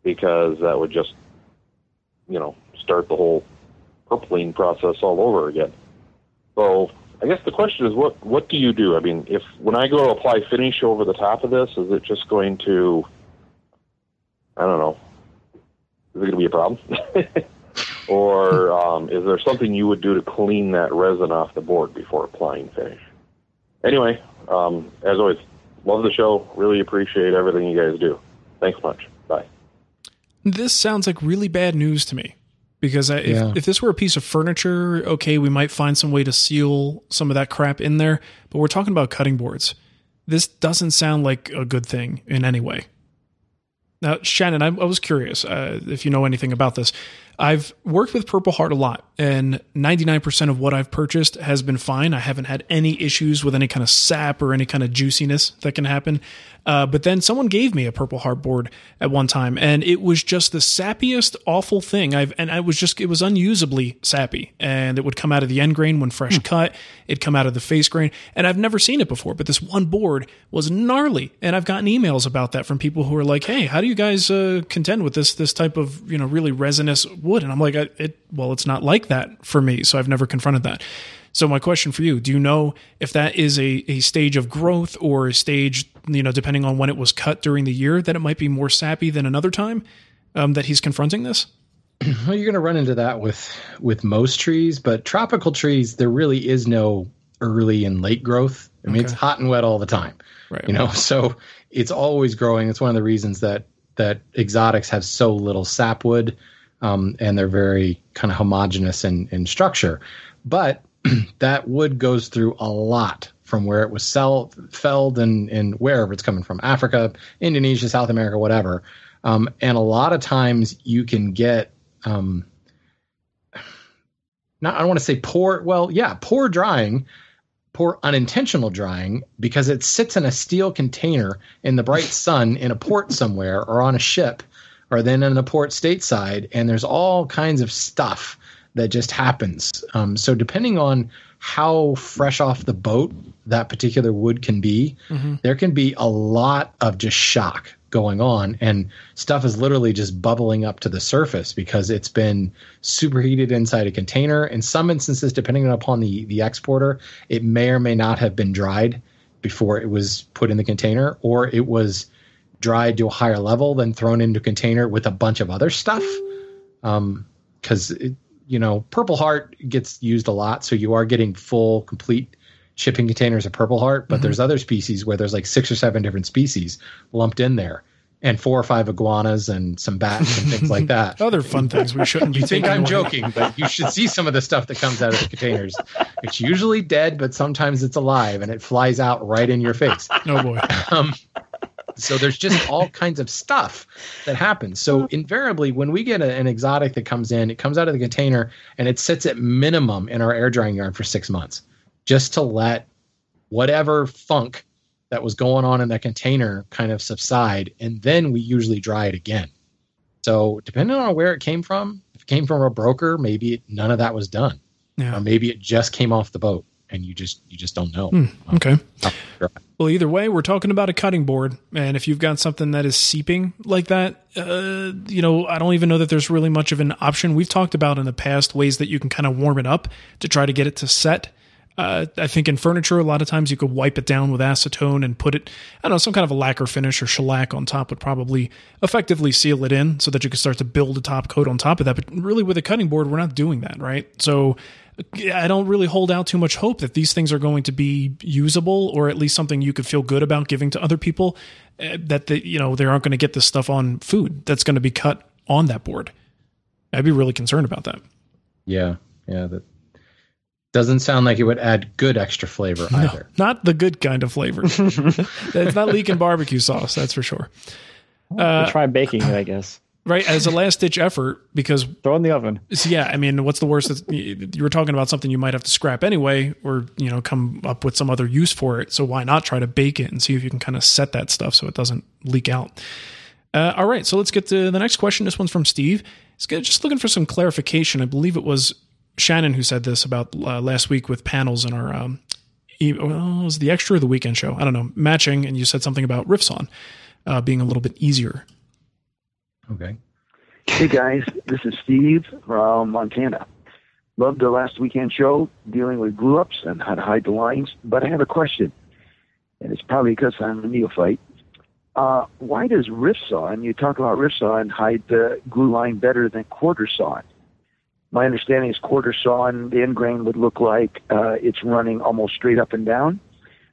Speaker 9: because that would just you know start the whole purpling process all over again. So I guess the question is, what what do you do? I mean, if when I go to apply finish over the top of this, is it just going to, I don't know, is it going to be a problem, or um, is there something you would do to clean that resin off the board before applying finish? Anyway, um, as always, love the show. Really appreciate everything you guys do. Thanks much. Bye.
Speaker 2: This sounds like really bad news to me because I, if, if this were a piece of furniture, okay, we might find some way to seal some of that crap in there. But we're talking about cutting boards. This doesn't sound like a good thing in any way. Now, Shannon, I, I was curious uh, if you know anything about this. I've worked with Purple Heart a lot, and 99% of what I've purchased has been fine. I haven't had any issues with any kind of sap or any kind of juiciness that can happen. Uh, but then someone gave me a Purple Heart board at one time, and it was just the sappiest, awful thing. I've and I was just it was unusably sappy, and it would come out of the end grain when fresh cut. It'd come out of the face grain, and I've never seen it before. But this one board was gnarly, and I've gotten emails about that from people who are like, "Hey, how do you guys uh, contend with this this type of you know really resinous wood?" And I'm like, "It well, it's not like that for me, so I've never confronted that." So my question for you, do you know if that is a, a stage of growth or a stage, you know, depending on when it was cut during the year, that it might be more sappy than another time um, that he's confronting this?
Speaker 3: Well, you're going to run into that with with most trees, but tropical trees, there really is no early and late growth. I mean, it's hot and wet all the time.
Speaker 2: Right.
Speaker 3: You know, so it's always growing. It's one of the reasons that that exotics have so little sapwood, um, and they're very kind of homogenous in, in structure. But that wood goes through a lot from where it was sell, felled and, and wherever it's coming from Africa, Indonesia, South America, whatever. Um, and a lot of times you can get um, not I don't want to say poor, well, yeah, poor drying, poor unintentional drying because it sits in a steel container in the bright sun in a port somewhere or on a ship or then in a port stateside and there's all kinds of stuff that just happens. Um, so depending on how fresh off the boat that particular wood can be, there can be a lot of just shock going on and stuff is literally just bubbling up to the surface because it's been superheated inside a container in some instances depending upon the the exporter it may or may not have been dried before it was put in the container or it was dried to a higher level then thrown into a container with a bunch of other stuff um because you know purple heart gets used a lot so you are getting full complete shipping containers of purple heart but there's other species where there's like six or seven different species lumped in there and four or five iguanas and some bats and things like that.
Speaker 2: Other fun things we shouldn't be
Speaker 3: You think I'm
Speaker 2: away.
Speaker 3: joking, but you should see some of the stuff that comes out of the containers. It's usually dead, but sometimes it's alive and it flies out right in your face.
Speaker 2: Oh boy.
Speaker 3: Um, so there's just all kinds of stuff that happens. So invariably, when we get a, an exotic that comes in, it comes out of the container and it sits at minimum in our air drying yard for six months, just to let whatever funk that was going on in that container kind of subside, and then we usually dry it again. So depending on where it came from, if it came from a broker, maybe none of that was done,
Speaker 2: Yeah.
Speaker 3: or maybe it just came off the boat, and you just you just don't know.
Speaker 2: Hmm, okay.
Speaker 3: Dry.
Speaker 2: Well, either way, we're talking about a cutting board, and if you've got something that is seeping like that, uh, you know, I don't even know that there's really much of an option. We've talked about in the past ways that you can kind of warm it up to try to get it to set. Uh, I think in furniture, a lot of times you could wipe it down with acetone and put it, I don't know, some kind of a lacquer finish or shellac on top would probably effectively seal it in so that you could start to build a top coat on top of that. But really, with a cutting board, we're not doing that, right? So I don't really hold out too much hope that these things are going to be usable or at least something you could feel good about giving to other people. uh, That the, you know they aren't going to get this stuff on food that's going to be cut on that board. I'd be really concerned about that.
Speaker 3: Yeah, yeah. That doesn't sound like it would add good extra flavor either.
Speaker 2: Not the good kind of flavor. it's not leaking barbecue sauce, that's for sure.
Speaker 4: We'll try baking it, I guess.
Speaker 2: Right, as a last ditch effort, because
Speaker 4: Throw in the oven.
Speaker 2: Yeah, I mean, what's the worst? That you were talking about something you might have to scrap anyway, or you know, come up with some other use for it. So why not try to bake it and see if you can kind of set that stuff so it doesn't leak out. Uh, all right, so let's get to the next question. This one's from Steve. He's good- just looking for some clarification. I believe it was Shannon who said this about uh, last week with panels in our um, e- well, it was the extra of the weekend show. I don't know matching, and you said something about rift sawn uh, being a little bit easier.
Speaker 3: Okay.
Speaker 10: Hey guys, this is Steve from Montana. Loved the last weekend show dealing with glue ups and how to hide the lines, but I have a question, and it's probably because I'm a neophyte. Uh, why does rift saw, and you talk about rift saw, and hide the glue line better than quarter saw? My understanding is quarter saw and the end grain would look like uh, it's running almost straight up and down,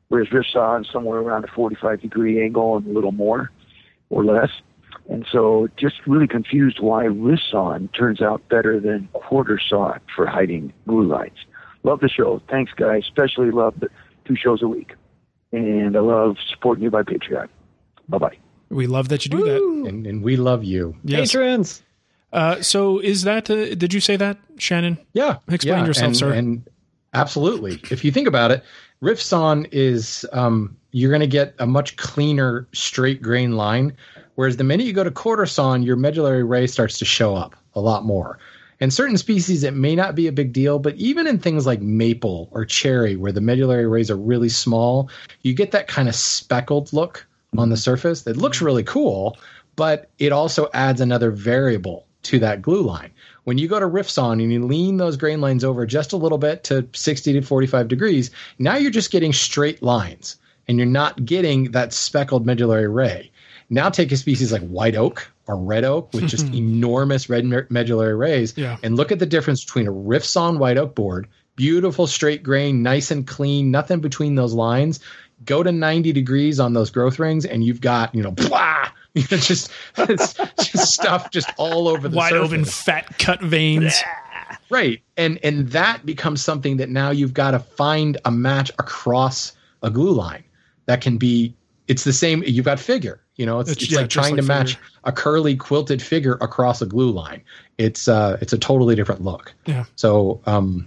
Speaker 10: whereas rift saw is somewhere around a 45 degree angle and a little more or less. And so just really confused why rift sawn turns out better than quarter saw for hiding glue lines. Love the show. Thanks, guys. Especially love the two shows a week. And I love supporting you by Patreon. Bye bye.
Speaker 2: We love that you do that.
Speaker 3: And, and we love you.
Speaker 2: Yes.
Speaker 4: Patrons.
Speaker 2: Uh, so is that? Uh, did you say that, Shannon?
Speaker 3: Yeah.
Speaker 2: Explain
Speaker 3: yeah,
Speaker 2: yourself,
Speaker 3: and,
Speaker 2: sir.
Speaker 3: And absolutely. If you think about it, rift sawn is um, you're going to get a much cleaner straight grain line, whereas the minute you go to quarter sawn, your medullary ray starts to show up a lot more. In certain species, it may not be a big deal, but even in things like maple or cherry, where the medullary rays are really small, you get that kind of speckled look on the surface that looks really cool, but it also adds another variable to that glue line. When you go to rift sawn and you lean those grain lines over just a little bit to 60 to 45 degrees, now you're just getting straight lines and you're not getting that speckled medullary ray. Now take a species like white oak or red oak with just enormous red medullary rays
Speaker 2: Yeah.
Speaker 3: and look at the difference between a rift sawn white oak board, beautiful straight grain, nice and clean, nothing between those lines. Go to 90 degrees on those growth rings and you've got, you know, blah, you know, just, just stuff just all over the
Speaker 2: Wide open,
Speaker 3: surface.
Speaker 2: fat cut veins.
Speaker 3: Right. And and that becomes something that now you've got to find a match across a glue line that can be it's the same you've got figure. You know, it's,
Speaker 2: It's-
Speaker 3: it's,
Speaker 2: yeah,
Speaker 3: like trying
Speaker 2: like
Speaker 3: to match
Speaker 2: figure.
Speaker 3: a curly quilted figure across a glue line. It's uh it's a totally different look.
Speaker 2: Yeah.
Speaker 3: So um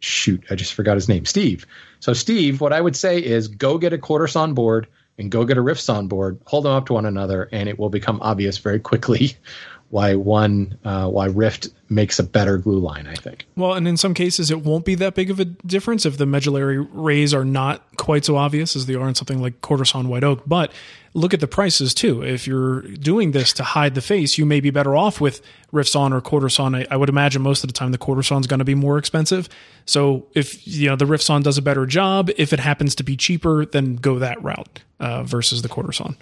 Speaker 3: shoot, I just forgot his name. Steve. So Steve, what I would say is go get a quarter sawn board and go get a rift sawn board, hold them up to one another, and it will become obvious very quickly why one uh, why Rift makes a better glue line, I think.
Speaker 2: Well, and in some cases, it won't be that big of a difference if the medullary rays are not quite so obvious as they are in something like sawn white oak. But look at the prices too. If you're doing this to hide the face, you may be better off with rift sawn or quarter sawn. I, I would imagine most of the time the quarter sawn is going to be more expensive. So if you know the rift sawn does a better job, if it happens to be cheaper, then go that route uh, versus the quarter sawn.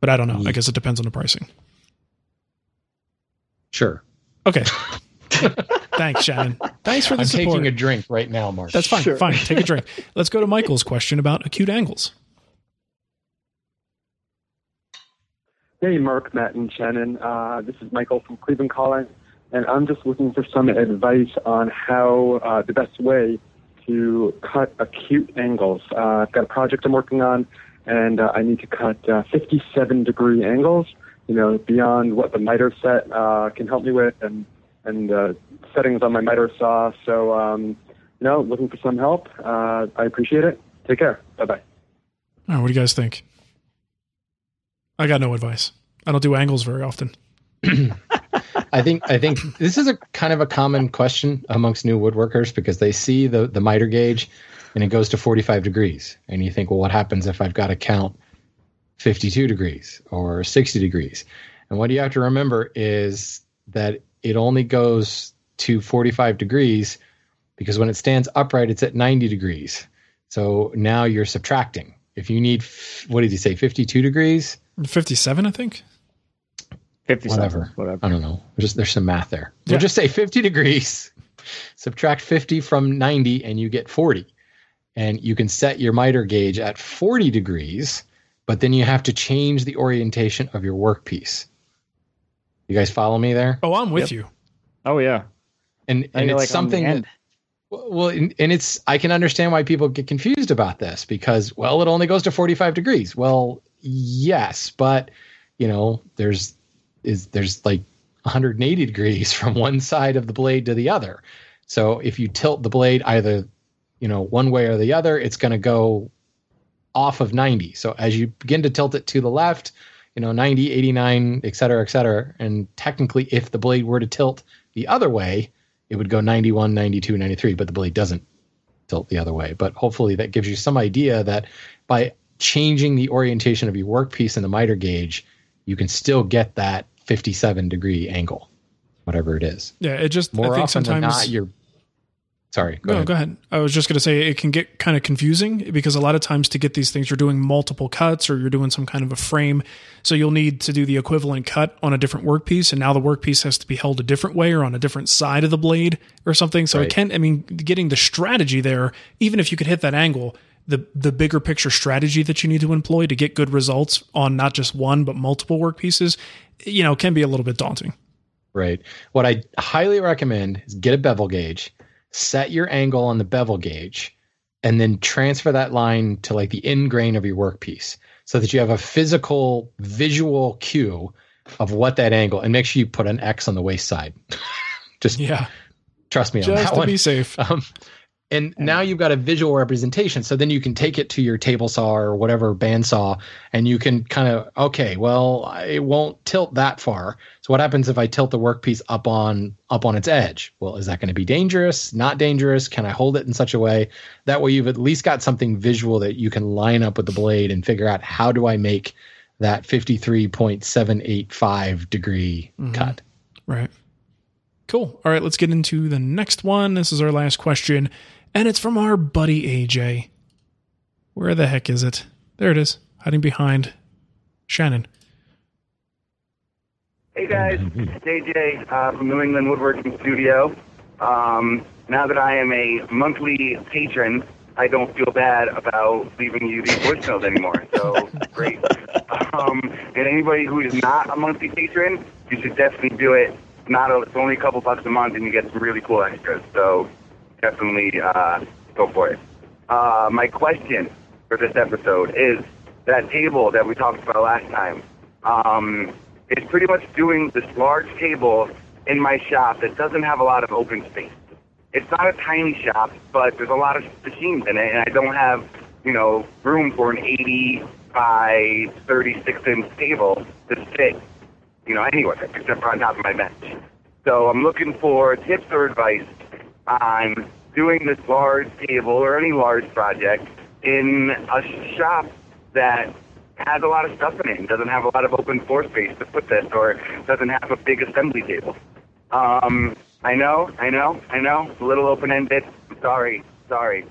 Speaker 2: But I don't know. I guess it depends on the pricing.
Speaker 3: Sure.
Speaker 2: Okay. Thanks, Shannon. Thanks for the
Speaker 3: I'm
Speaker 2: support.
Speaker 3: taking a drink right now, Mark.
Speaker 2: That's fine. Fine. Take a drink. Let's go to Michael's question about acute angles.
Speaker 11: Hey, Mark, Matt, and Shannon. Uh, this is Michael from Cleveland calling, and I'm just looking for some advice on how uh, the best way to cut acute angles. Uh, I've got a project I'm working on, and uh, I need to cut uh, 57 degree angles. You know, beyond what the miter set uh, can help me with, and and uh, settings on my miter saw. So, um, you know, looking for some help. Uh, I appreciate it. Take care. Bye bye.
Speaker 2: Right, what do you guys think? I got no advice. I don't do angles very often.
Speaker 3: I think I think this is a kind of a common question amongst new woodworkers because they see the the miter gauge and it goes to 45 degrees. And you think well what happens if I've got to count 52 degrees or 60 degrees? And what you have to remember is that it only goes to 45 degrees because when it stands upright it's at 90 degrees. So now you're subtracting. If you need what did you say 52 degrees
Speaker 2: 57 I think
Speaker 4: 57
Speaker 3: whatever.
Speaker 4: whatever.
Speaker 3: I don't know. Just there's some math there.
Speaker 2: Yeah.
Speaker 3: We'll just say 50 degrees. Subtract 50 from 90 and you get 40. And you can set your miter gauge at 40 degrees, but then you have to change the orientation of your workpiece. You guys follow me there?
Speaker 2: Oh, I'm with
Speaker 4: Yep.
Speaker 2: you.
Speaker 4: Oh yeah.
Speaker 3: And
Speaker 4: Now
Speaker 3: and it's
Speaker 4: like,
Speaker 3: something that well, and, and it's I can understand why people get confused about this because well, it only goes to 45 degrees. Well, yes, but you know, there's is there's like 180 degrees from one side of the blade to the other. So if you tilt the blade either, you know, one way or the other, it's going to go off of 90. So as you begin to tilt it to the left, you know, 90, 89, et cetera, et cetera. And technically, if the blade were to tilt the other way, it would go 91, 92, 93, but the blade doesn't tilt the other way. But hopefully that gives you some idea that by changing the orientation of your workpiece in the miter gauge, you can still get that 57 degree angle, whatever it is.
Speaker 2: Yeah, it just
Speaker 3: More
Speaker 2: I think
Speaker 3: often
Speaker 2: sometimes
Speaker 3: than not, you're. Sorry, go
Speaker 2: no,
Speaker 3: ahead.
Speaker 2: go ahead. I was just going to say it can get kind of confusing because a lot of times to get these things, you're doing multiple cuts or you're doing some kind of a frame. So you'll need to do the equivalent cut on a different workpiece. And now the workpiece has to be held a different way or on a different side of the blade or something. So it
Speaker 3: Right.
Speaker 2: can, I mean, getting the strategy there, even if you could hit that angle, the, the bigger picture strategy that you need to employ to get good results on not just one, but multiple workpieces, you know, can be a little bit daunting.
Speaker 3: Right. What I highly recommend is get a bevel gauge, set your angle on the bevel gauge, and then transfer that line to like the end grain of your workpiece so that you have a physical visual cue of what that angle and make sure you put an X on the waist side. Just
Speaker 2: Yeah.
Speaker 3: trust me on
Speaker 2: Just
Speaker 3: that
Speaker 2: to
Speaker 3: one.
Speaker 2: be safe.
Speaker 3: Um, and now you've got a visual representation. So then you can take it to your table saw or whatever bandsaw, and you can kind of okay, well, it won't tilt that far. So what happens if I tilt the workpiece up on up on its edge? Well, is that going to be dangerous? Not dangerous? Can I hold it in such a way that way you've at least got something visual that you can line up with the blade and figure out how do I make that fifty three point seven eight five degree
Speaker 2: Mhm.
Speaker 3: cut.
Speaker 2: Right. Cool. All right, let's get into the next one. This is our last question, and it's from our buddy AJ. Where the heck is it? There it is, hiding behind Shannon.
Speaker 12: Hey guys, it's AJ uh, from New England Woodworking Studio. Um, now that I am a monthly patron, I don't feel bad about leaving you these voicemails anymore. So great. Um, and anybody who is not a monthly patron, you should definitely do it. Not a, it's only a couple bucks a month, and you get some really cool extras. So definitely uh, go for it. Uh, my question for this episode is that table that we talked about last time. Um, is pretty much doing this large table in my shop that doesn't have a lot of open space. It's not a tiny shop, but there's a lot of machines in it, and I don't have, you know, room for an 80 by 36 inch table to sit, you know, anywhere except for on top of my bench. So I'm looking for tips or advice on doing this large table or any large project in a shop that has a lot of stuff in it and doesn't have a lot of open floor space to put this or doesn't have a big assembly table. Um, I know, I know, I know. A little open ended. I'm sorry, sorry.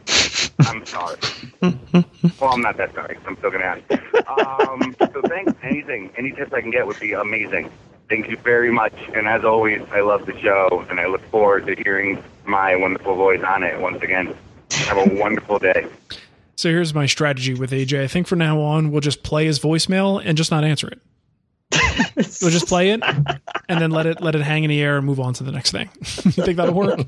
Speaker 12: I'm sorry. well, I'm not that sorry. I'm still gonna ask. Um, so thanks. Anything, any tips I can get would be amazing. Thank you very much. And as always, I love the show, and I look forward to hearing my wonderful voice on it once again. Have a wonderful day.
Speaker 2: So here's my strategy with AJ. I think from now on we'll just play his voicemail and just not answer it. we'll just play it and then let it let it hang in the air and move on to the next thing. you think that'll work?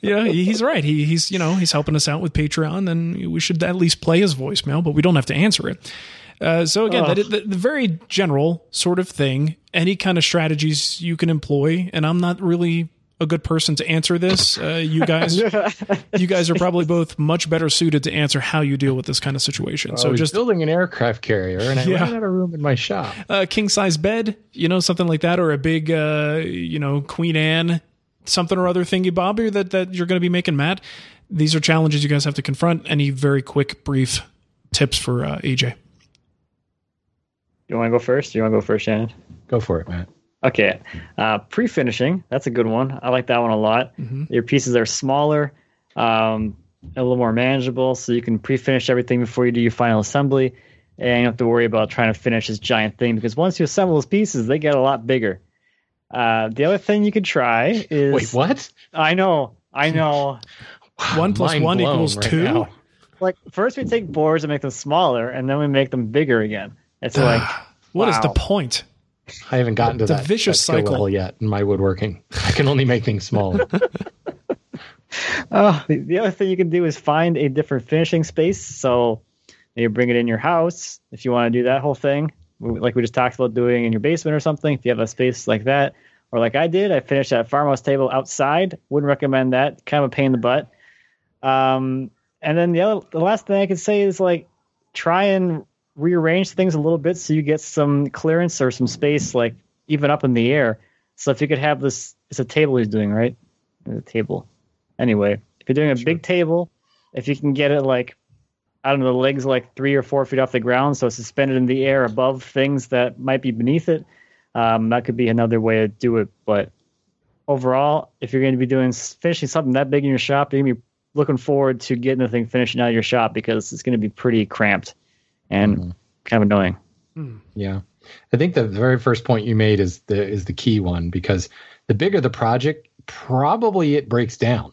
Speaker 2: yeah, he's right. He, he's you know he's helping us out with Patreon, and we should at least play his voicemail, but we don't have to answer it. Uh, so again, that, the, the very general sort of thing. Any kind of strategies you can employ, and I'm not really a good person to answer this. Uh, you guys, you guys are probably both much better suited to answer how you deal with this kind of situation.
Speaker 3: I
Speaker 2: so
Speaker 3: was
Speaker 2: just
Speaker 3: building an aircraft carrier, and I
Speaker 2: Yeah.
Speaker 3: ran out of room in my shop.
Speaker 2: a king size bed, you know, something like that, or a big, uh, you know, Queen Anne, something or other thingy bobby that that you're going to be making, Matt. These are challenges you guys have to confront. Any very quick, brief tips for uh, AJ?
Speaker 4: You want to go first? You want to go first, Shannon?
Speaker 3: Go for it, Matt.
Speaker 4: Okay. Uh, Pre finishing, that's a good one. I like that one a lot. Your pieces are smaller, um, a little more manageable, so you can pre finish everything before you do your final assembly. And you don't have to worry about trying to finish this giant thing because once you assemble those pieces, they get a lot bigger. Uh, the other thing you could try is.
Speaker 3: Wait, what?
Speaker 4: I know. I know.
Speaker 2: One plus
Speaker 3: mind
Speaker 2: one equals
Speaker 3: right
Speaker 2: two.
Speaker 3: now.
Speaker 4: like, first we take boards and make them smaller, and then we make them bigger again. It's like.
Speaker 2: What is the point?
Speaker 3: I haven't gotten to
Speaker 2: the
Speaker 3: that,
Speaker 2: vicious
Speaker 3: that skill
Speaker 2: cycle.
Speaker 3: level yet in my woodworking. I can only make things smaller.
Speaker 4: Oh, the, the other thing you can do is find a different finishing space. So you bring it in your house if you want to do that whole thing, like we just talked about doing in your basement or something. If you have a space like that, or like I did, I finished that farmhouse table outside. Wouldn't recommend that. Kind of a pain in the butt. Um, and then the other, the last thing I could say is like try and rearrange things a little bit so you get some clearance or some space, like even up in the air. So if you could have this, it's a table he's doing, right? The table. Anyway, if you're doing a big table, if you can get it like, I don't know, the legs like three or four feet off the ground, so it's suspended in the air above things that might be beneath it, um, that could be another way to do it. But overall, if you're going to be doing finishing something that big in your shop, you're going to be looking forward to getting the thing finished out of your shop because it's going to be pretty cramped and mm-hmm. kind of annoying. Hmm.
Speaker 3: Yeah. I think the very first point you made is the is the key one because the bigger the project, probably it breaks down.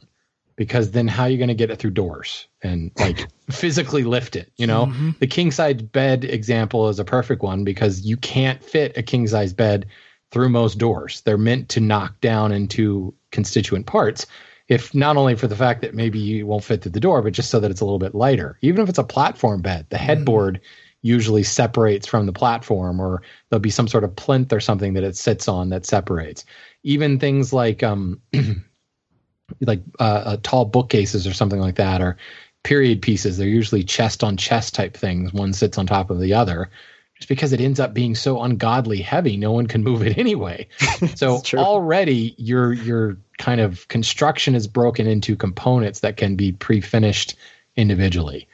Speaker 3: Because then how are you going to get it through doors and like physically lift it? You know, mm-hmm. the king size bed example is a perfect one because you can't fit a king size bed through most doors. They're meant to knock down into constituent parts. If not only for the fact that maybe you won't fit through the door, but just so that it's a little bit lighter. Even if it's a platform bed, the headboard usually separates from the platform, or there'll be some sort of plinth or something that it sits on that separates. Even things like um, like uh, uh, tall bookcases or something like that, or period pieces. They're usually chest on chest type things. One sits on top of the other. Just because it ends up being so ungodly heavy, no one can move it anyway. So already your your kind of construction is broken into components that can be pre-finished individually.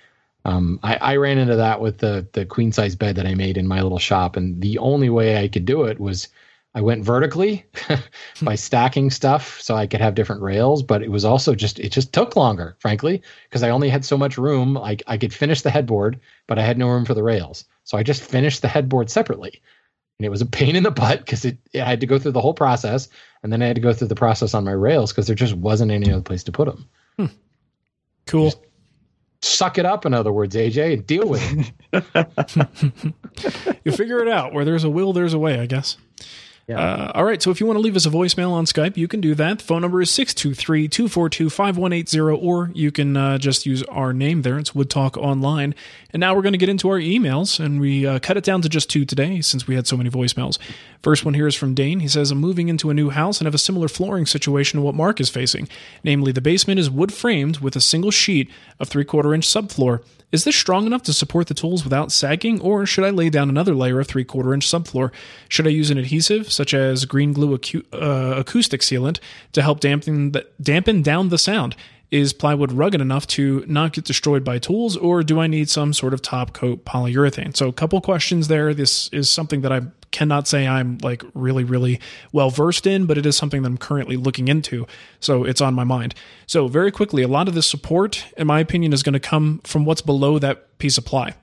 Speaker 3: Um, I, I ran into that with the the queen size bed that I made in my little shop, and the only way I could do it was I went vertically by stacking stuff so I could have different rails. But it was also just it just took longer, frankly, because I only had so much room. Like I could finish the headboard, but I had no room for the rails, so I just finished the headboard separately. And it was a pain in the butt because it, it I had to go through the whole process, and then I had to go through the process on my rails because there just wasn't any other place to put them. Hmm.
Speaker 2: Cool.
Speaker 3: Suck it up, in other words, AJ, and deal with it.
Speaker 2: you figure it out. Where there's a will, there's a way, I guess. Uh, all right. So if you want to leave us a voicemail on Skype, you can do that. The phone number is 623 242 5180, or you can uh, just use our name there. It's Wood Talk Online. And now we're going to get into our emails, and we uh, cut it down to just two today since we had so many voicemails. First one here is from Dane. He says, I'm moving into a new house and have a similar flooring situation to what Mark is facing. Namely, the basement is wood framed with a single sheet of three quarter inch subfloor. Is this strong enough to support the tools without sagging, or should I lay down another layer of three quarter inch subfloor? Should I use an adhesive, such as green glue acu- uh, acoustic sealant, to help dampen, the, dampen down the sound? Is plywood rugged enough to not get destroyed by tools, or do I need some sort of top coat polyurethane? So, a couple questions there. This is something that I cannot say I'm like really, really well versed in, but it is something that I'm currently looking into. So it's on my mind. So, very quickly, a lot of this support, in my opinion, is going to come from what's below that piece of ply.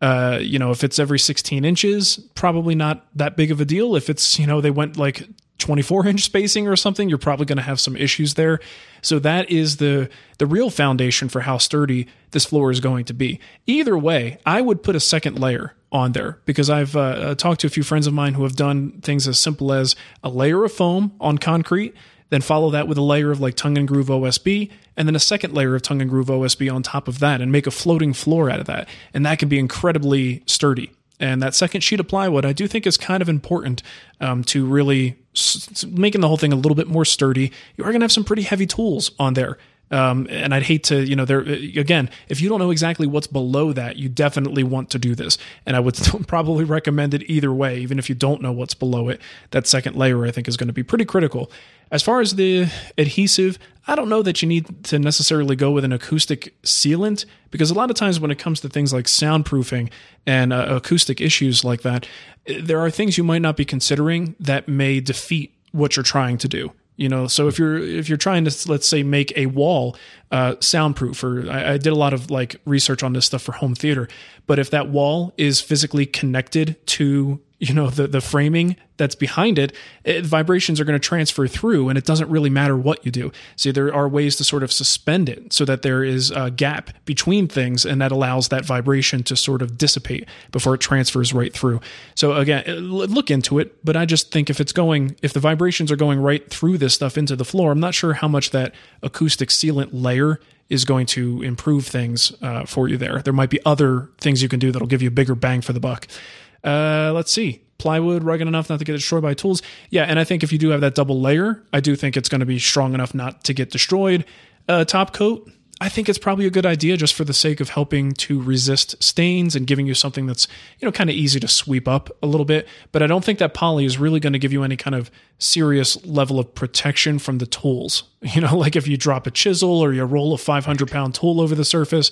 Speaker 2: Uh, you know, if it's every 16 inches, probably not that big of a deal. If it's, you know, they went like 24 inch spacing or something, you're probably going to have some issues there. So that is the the real foundation for how sturdy this floor is going to be. Either way, I would put a second layer on there because I've uh, uh, talked to a few friends of mine who have done things as simple as a layer of foam on concrete, then follow that with a layer of like tongue and groove OSB, and then a second layer of tongue and groove OSB on top of that, and make a floating floor out of that. And that can be incredibly sturdy. And that second sheet of plywood, I do think, is kind of important um, to really s- making the whole thing a little bit more sturdy. You are going to have some pretty heavy tools on there. Um, and I'd hate to, you know, there again, if you don't know exactly what's below that, you definitely want to do this. And I would probably recommend it either way, even if you don't know what's below it. That second layer, I think, is going to be pretty critical. As far as the adhesive, I don't know that you need to necessarily go with an acoustic sealant because a lot of times when it comes to things like soundproofing and uh, acoustic issues like that, there are things you might not be considering that may defeat what you're trying to do you know? So if you're if you're trying to let's say make a wall uh, soundproof or I, I, did a lot of like research on this stuff for home theater but if that wall is physically connected to you know the the framing that's behind it, it vibrations are going to transfer through and it doesn't really matter what you do. So there are ways to sort of suspend it so that there is a gap between things and that allows that vibration to sort of dissipate before it transfers right through. So again look into it but i just think if it's going if the vibrations are going right through this stuff into the floor i'm not sure how much that acoustic sealant layer is going to improve things uh, for you there. There might be other things you can do that'll give you a bigger bang for the buck uh, let's see. Plywood rugged enough not to get destroyed by tools. Yeah, and I think if you do have that double layer, I do think it's going to be strong enough not to get destroyed. Uh, top coat, I think it's probably a good idea just for the sake of helping to resist stains and giving you something that's, you know, kind of easy to sweep up a little bit. But I don't think that poly is really going to give you any kind of serious level of protection from the tools. You know, like if you drop a chisel or you roll a 500 pound tool over the surface,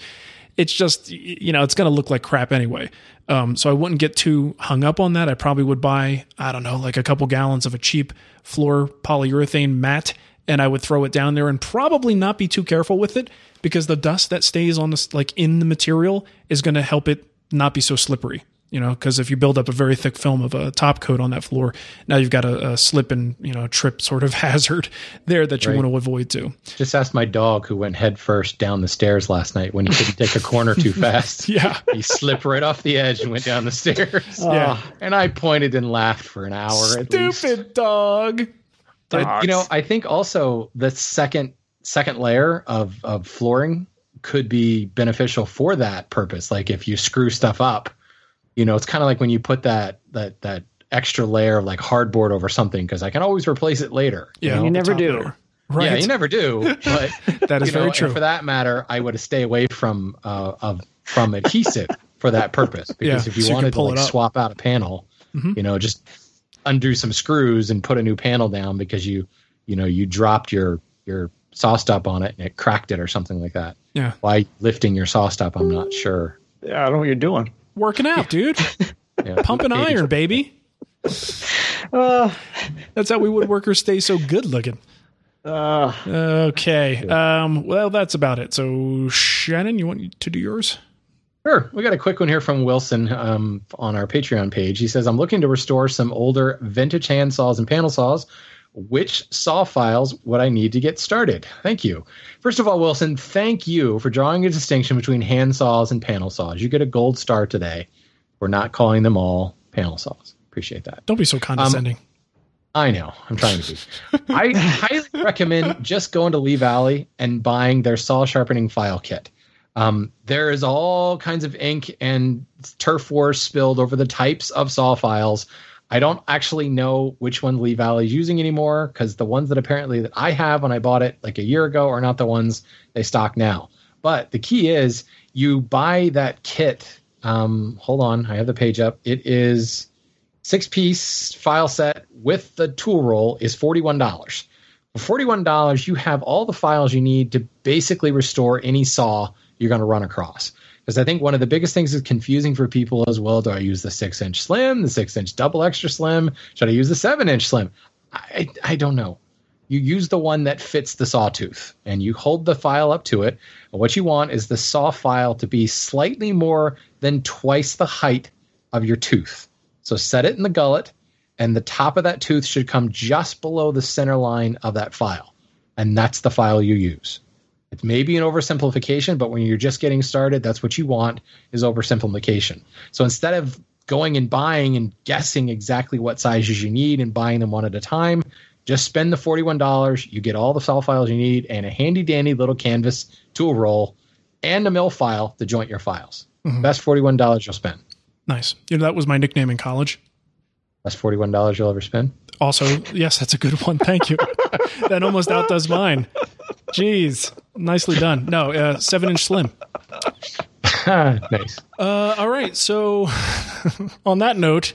Speaker 2: it's just you know it's going to look like crap anyway. Um, so I wouldn't get too hung up on that. I probably would buy I don't know like a couple gallons of a cheap floor polyurethane mat, and I would throw it down there and probably not be too careful with it because the dust that stays on this like in the material is going to help it not be so slippery you know, because if you build up a very thick film of a top coat on that floor, now you've got a, a slip and you know trip sort of hazard there that you right. want to avoid too.
Speaker 3: Just ask my dog who went head first down the stairs last night when he couldn't take a corner too fast.
Speaker 2: yeah,
Speaker 3: he slipped right off the edge and went down the stairs.
Speaker 2: yeah,
Speaker 3: and I pointed and laughed for an hour. At this.
Speaker 2: Stupid dog.
Speaker 3: But you know, I think also the second second layer of of flooring could be beneficial for that purpose. Like if you screw stuff up you know, it's kind of like when you put that that that extra layer of like hardboard over something because I can always replace it later.
Speaker 4: You yeah,
Speaker 3: know?
Speaker 4: you never do.
Speaker 3: Layer. Right. Yeah, you never do. But
Speaker 2: that is
Speaker 3: you know,
Speaker 2: very true.
Speaker 3: For that matter, I would stay away from uh, of from adhesive for that purpose because
Speaker 2: yeah,
Speaker 3: if you
Speaker 2: so
Speaker 3: wanted
Speaker 2: you
Speaker 3: to like swap out a panel,
Speaker 2: mm-hmm.
Speaker 3: you know, just undo some screws and put a new panel down because you you know you dropped your your SawStop on it and it cracked it or something like that.
Speaker 2: Yeah.
Speaker 3: Why lifting your SawStop? I'm not sure.
Speaker 4: Yeah, I don't know what you're doing
Speaker 2: working out, dude. yeah, Pumping iron, baby.
Speaker 4: Uh,
Speaker 2: that's how we woodworkers stay so good looking.
Speaker 4: Uh,
Speaker 2: okay. Um, well, that's about it. So, Shannon, you want to do yours?
Speaker 3: Sure. We got a quick one here from Wilson um, on our Patreon page. He says, I'm looking to restore some older vintage hand saws and panel saws which saw files would I need to get started? Thank you. First of all, Wilson, thank you for drawing a distinction between hand saws and panel saws. You get a gold star today for not calling them all panel saws. Appreciate that.
Speaker 2: Don't be so condescending. Um,
Speaker 3: I know. I'm trying to be. I highly recommend just going to Lee Valley and buying their saw sharpening file kit. Um, there is all kinds of ink and turf wars spilled over the types of saw files I don't actually know which one Lee Valley is using anymore because the ones that apparently that I have when I bought it like a year ago are not the ones they stock now. But the key is you buy that kit. Um, hold on, I have the page up. It is six piece file set with the tool roll is forty one dollars. For forty one dollars, you have all the files you need to basically restore any saw you're going to run across because I think one of the biggest things is confusing for people as well. Do I use the six inch slim, the six inch double extra slim? Should I use the seven inch slim? I, I don't know. You use the one that fits the sawtooth and you hold the file up to it. And what you want is the saw file to be slightly more than twice the height of your tooth. So set it in the gullet, and the top of that tooth should come just below the center line of that file. And that's the file you use It may be an oversimplification, but when you're just getting started, that's what you want is oversimplification. So instead of going and buying and guessing exactly what sizes you need and buying them one at a time, just spend the $41. You get all the saw files you need and a handy dandy little canvas tool roll and a mill file to joint your files.
Speaker 2: Mhm.
Speaker 3: Best $41 you'll spend.
Speaker 2: Nice. You know, that was my nickname in college.
Speaker 3: Best $41 you'll ever spend.
Speaker 2: Also, yes, that's a good one. Thank you. that almost outdoes mine. Jeez, nicely done. No, uh, seven inch slim.
Speaker 3: nice.
Speaker 2: Uh, all right. So, on that note,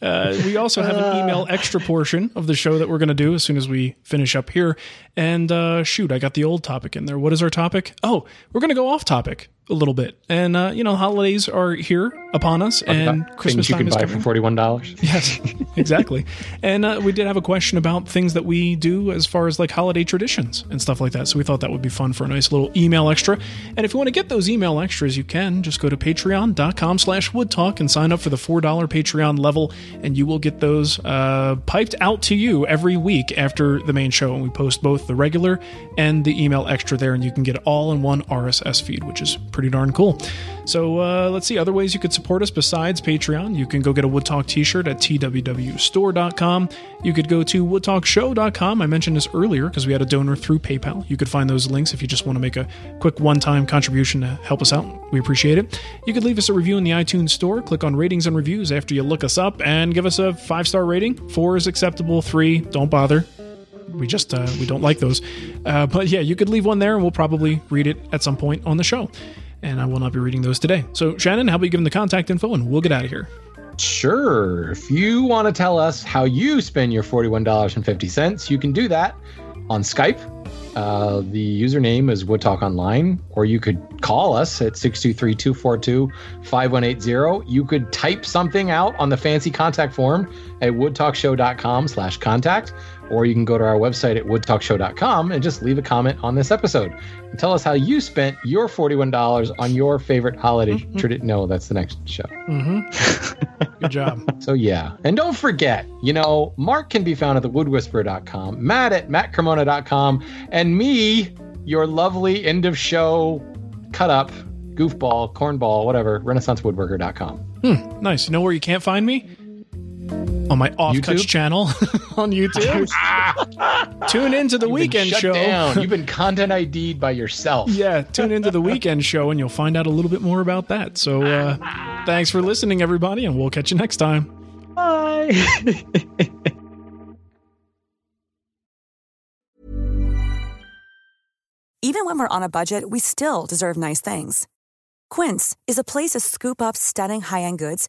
Speaker 2: uh, we also have an email extra portion of the show that we're going to do as soon as we finish up here. And uh, shoot, I got the old topic in there. What is our topic? Oh, we're going to go off topic a little bit. And uh, you know, holidays are here upon us, and Christmas
Speaker 3: Things you
Speaker 2: time
Speaker 3: can
Speaker 2: is
Speaker 3: buy
Speaker 2: coming.
Speaker 3: for $41.
Speaker 2: Yes, exactly. and uh, we did have a question about things that we do as far as like holiday traditions and stuff like that. So we thought that would be fun for a nice little email extra. And if you want to get those email extras, you can just go to patreon.com slash woodtalk and sign up for the $4 Patreon level. And you will get those uh, piped out to you every week after the main show. And we post both the regular and the email extra there. And you can get it all in one RSS feed, which is pretty darn cool. So uh, let's see other ways you could support us besides Patreon. You can go get a Wood Talk t-shirt at twwstore.com. You could go to woodtalkshow.com. I mentioned this earlier because we had a donor through PayPal. You could find those links if you just want to make a quick one-time contribution to help us out. We appreciate it. You could leave us a review in the iTunes store. Click on ratings and reviews after you look us up and give us a five-star rating. Four is acceptable. Three, don't bother we just uh, we don't like those uh, but yeah you could leave one there and we'll probably read it at some point on the show and i will not be reading those today so shannon how about you give them the contact info and we'll get out of here
Speaker 3: Sure. If you want to tell us how you spend your $41.50, you can do that on Skype. Uh, the username is Wood Talk Online, or you could call us at 623 242 5180. You could type something out on the fancy contact form at woodtalkshow.com slash contact, or you can go to our website at woodtalkshow.com and just leave a comment on this episode. And tell us how you spent your $41 on your favorite holiday tradition. No, that's the next show.
Speaker 2: mm-hmm. good job
Speaker 3: So yeah, and don't forget, you know, Mark can be found at thewoodwhisperer.com, Matt at mattcremona.com, and me, your lovely end of show cut up goofball, cornball, whatever, renaissancewoodworker.com.
Speaker 2: hmm, nice you know where you can't find me on my offcuts
Speaker 3: YouTube?
Speaker 2: channel on youtube tune into the
Speaker 3: You've
Speaker 2: weekend show
Speaker 3: down. You've been content ID'd by yourself.
Speaker 2: yeah tune into the weekend show and you'll find out a little bit more about that so uh, thanks for listening everybody and we'll catch you next time
Speaker 4: Bye.
Speaker 13: Even when we're on a budget, we still deserve nice things. Quince is a place to scoop up stunning high-end goods